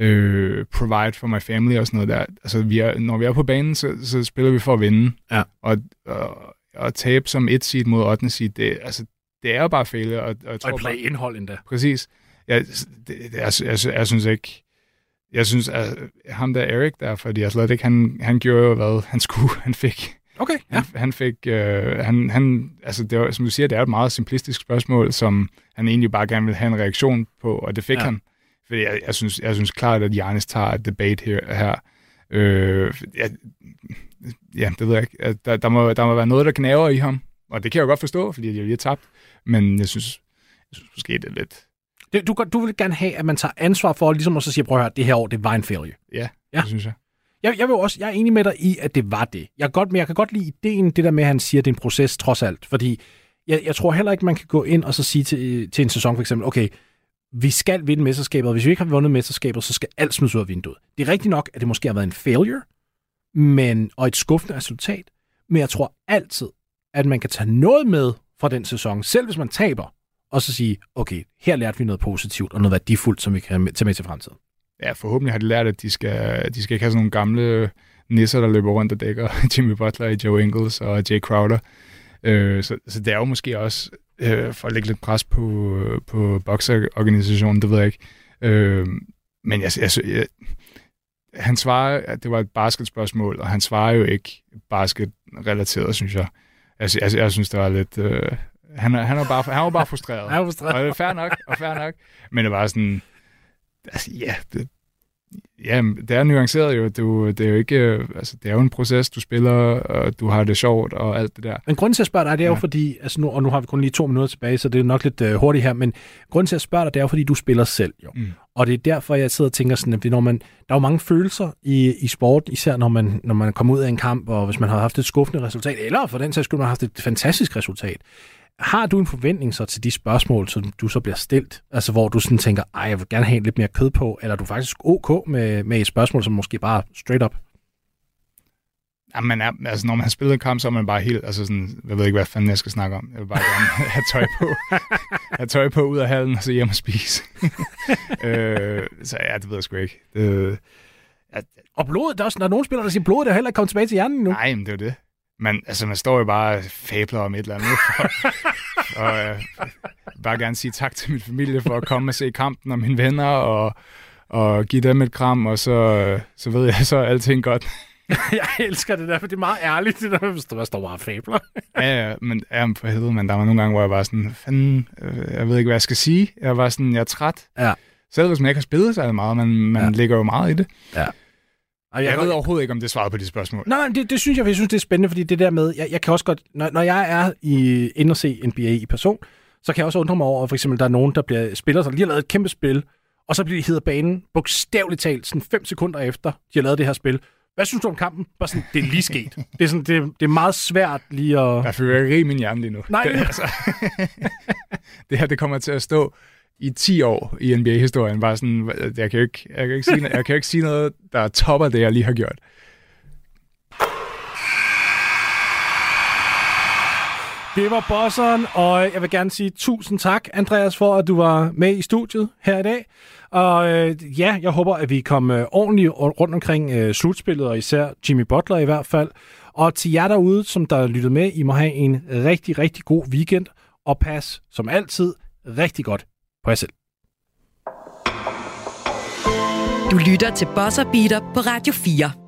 øh, provide for my family og sådan noget der. Altså, vi er, når vi er på banen, så, så spiller vi for at vinde. Ja. Og, og, og tabe som et seed mod 8. seed, det, altså, det er jo bare failure. Og, og, jeg Og tror et bare, play-indhold endda. Præcis. Jeg, det, jeg, jeg, jeg, jeg synes ikke... Jeg synes, at ham der Erik der, fordi Athletic, han, han gjorde jo, hvad han skulle. *laughs* Han fik... Okay, ja. Han, han fik... Øh, han, han, altså, det var, som du siger, det er et meget simplistisk spørgsmål, som han egentlig bare gerne vil have en reaktion på, og det fik Ja. han. Fordi jeg, jeg, synes, jeg synes klart, at Giannis tager et debate her. her. Øh, ja, ja, det ved jeg ikke. Der, der, må, der må være noget, der knaver i ham. Og det kan jeg jo godt forstå, fordi jeg lige har tabt. Men jeg synes, jeg synes måske, det er lidt... Det, du, du vil gerne have, at man tager ansvar for, ligesom også at sige, prøv at høre, det her år, det var en failure. Ja, Ja. det synes jeg. Jeg, jeg, vil også, jeg er enig med dig i, at det var det. Jeg, godt, men jeg kan godt lide ideen, det der med, at han siger, at det er en proces trods alt. Fordi jeg, jeg tror heller ikke, man kan gå ind og så sige til, til en sæson for eksempel, okay, vi skal vinde mesterskabet, og hvis vi ikke har vundet mesterskabet, så skal alt smides ud af vinduet. Det er rigtigt nok, at det måske har været en failure, men, og et skuffende resultat, men jeg tror altid, at man kan tage noget med fra den sæson, selv hvis man taber, og så sige, okay, her lærte vi noget positivt og noget værdifuldt, som vi kan tage med til fremtiden. Ja, forhåbentlig har de lært, at de skal, de skal ikke have sådan nogle gamle nisser, der løber rundt og dækker *laughs* Jimmy Butler Joe Ingles og Jay Crowder. Øh, så, så det er jo måske også øh, for at lægge lidt pres på, øh, på bokserorganisationen, det ved jeg ikke. Øh, men jeg, jeg, jeg, han svarer, at det var et basketspørgsmål, og han svarer jo ikke basketrelateret, synes jeg. Altså, jeg, jeg synes, det var lidt... Øh, han, han, er bare, han var bare frustreret. Han var frustreret. Og det fair nok, og fair nok. Men det var sådan... Altså, ja, det, ja, det er nuanceret jo. Du, det er jo ikke... øh, Altså, det er jo en proces, du spiller, og du har det sjovt, og alt det der. Men grunden til at spørge dig, det er jo Ja. fordi, altså nu, og nu har vi kun lige to minutter tilbage, så det er nok lidt øh, hurtigt her, men grunden til at spørge dig, det er jo fordi, du spiller selv jo. Mm. Og det er derfor, jeg sidder og tænker sådan, at når man, der er jo mange følelser i, i sport, især når man, når man kommer ud af en kamp, og hvis man har haft et skuffende resultat, eller for den sags skyld, man har haft et fantastisk resultat. Har du en forventning så til de spørgsmål, som du så bliver stillet? Altså hvor du sådan tænker, ej, jeg vil gerne have lidt mere kød på, eller er du faktisk ok med, med et spørgsmål, som måske bare straight up? Ja, man er, altså, når man har spillet en kamp, så er man bare helt, altså sådan, jeg ved ikke, hvad fanden jeg skal snakke om. Jeg vil bare gerne *laughs* have tøj på, *laughs* have tøj på ud af hallen, og så hjem og spise. *laughs* øh, så ja, det ved jeg sgu ikke. Det, Og blodet, der er, også, der er nogle spillere, der siger, blodet er heller ikke kommet tilbage til hjernen nu. nej, men det er jo det. Man, altså, man står jo bare og fabler om et eller andet. For, *laughs* og øh, bare gerne sige tak til min familie for at komme og se kampen, og mine venner, og, og give dem et kram, og så, øh, så ved jeg, så er alting godt. *laughs* Jeg elsker det der, for det er meget ærligt, det der, hvis der står bare og fabler. *laughs* Ja, ja, men, ja, for helvede, men der var nogle gange, hvor jeg var sådan, fanden, øh, jeg ved ikke, hvad jeg skal sige. Jeg var sådan, jeg er træt. Ja. Selv hvis man ikke har spillet så meget, man, man Ja. ja. ligger jo meget i det. Og Jeg, jeg ved overhovedet ikke, om det svarede på de spørgsmål. Nej, nej, det, det synes jeg, jeg synes, det er spændende, fordi det der med, jeg, jeg kan også godt, når, når jeg er i, inde og se NBA i person, så kan jeg også undre mig over, at for eksempel, der er nogen, der bliver spiller, så de har lavet et kæmpe spil, og så bliver de hedder banen bogstaveligt talt, sådan fem sekunder efter, de har lavet det her spil, Hvad synes du om kampen? Bare sådan, det er lige sket. Det er, sådan, det, det er meget svært lige at... Jeg føler ikke min hjerne lige nu. Nej. Det, altså, *laughs* det her det kommer til at stå i 10 år i NBA-historien. Bare sådan, jeg kan jo ikke, jeg kan ikke, sige, jeg kan jo ikke sige noget, der topper det, jeg lige har gjort. Det var bosseren, og jeg vil gerne sige tusind tak, Andreas, for at du var med i studiet her i dag. Og øh, ja, jeg håber, at vi kom øh, ordentligt rundt omkring øh, slutspillet, og især Jimmy Butler i hvert fald. Og til jer derude, som der lyttede med, I må have en rigtig, rigtig god weekend, og pas som altid rigtig godt på jer selv. Du lytter til Bosser Beater på Radio 4.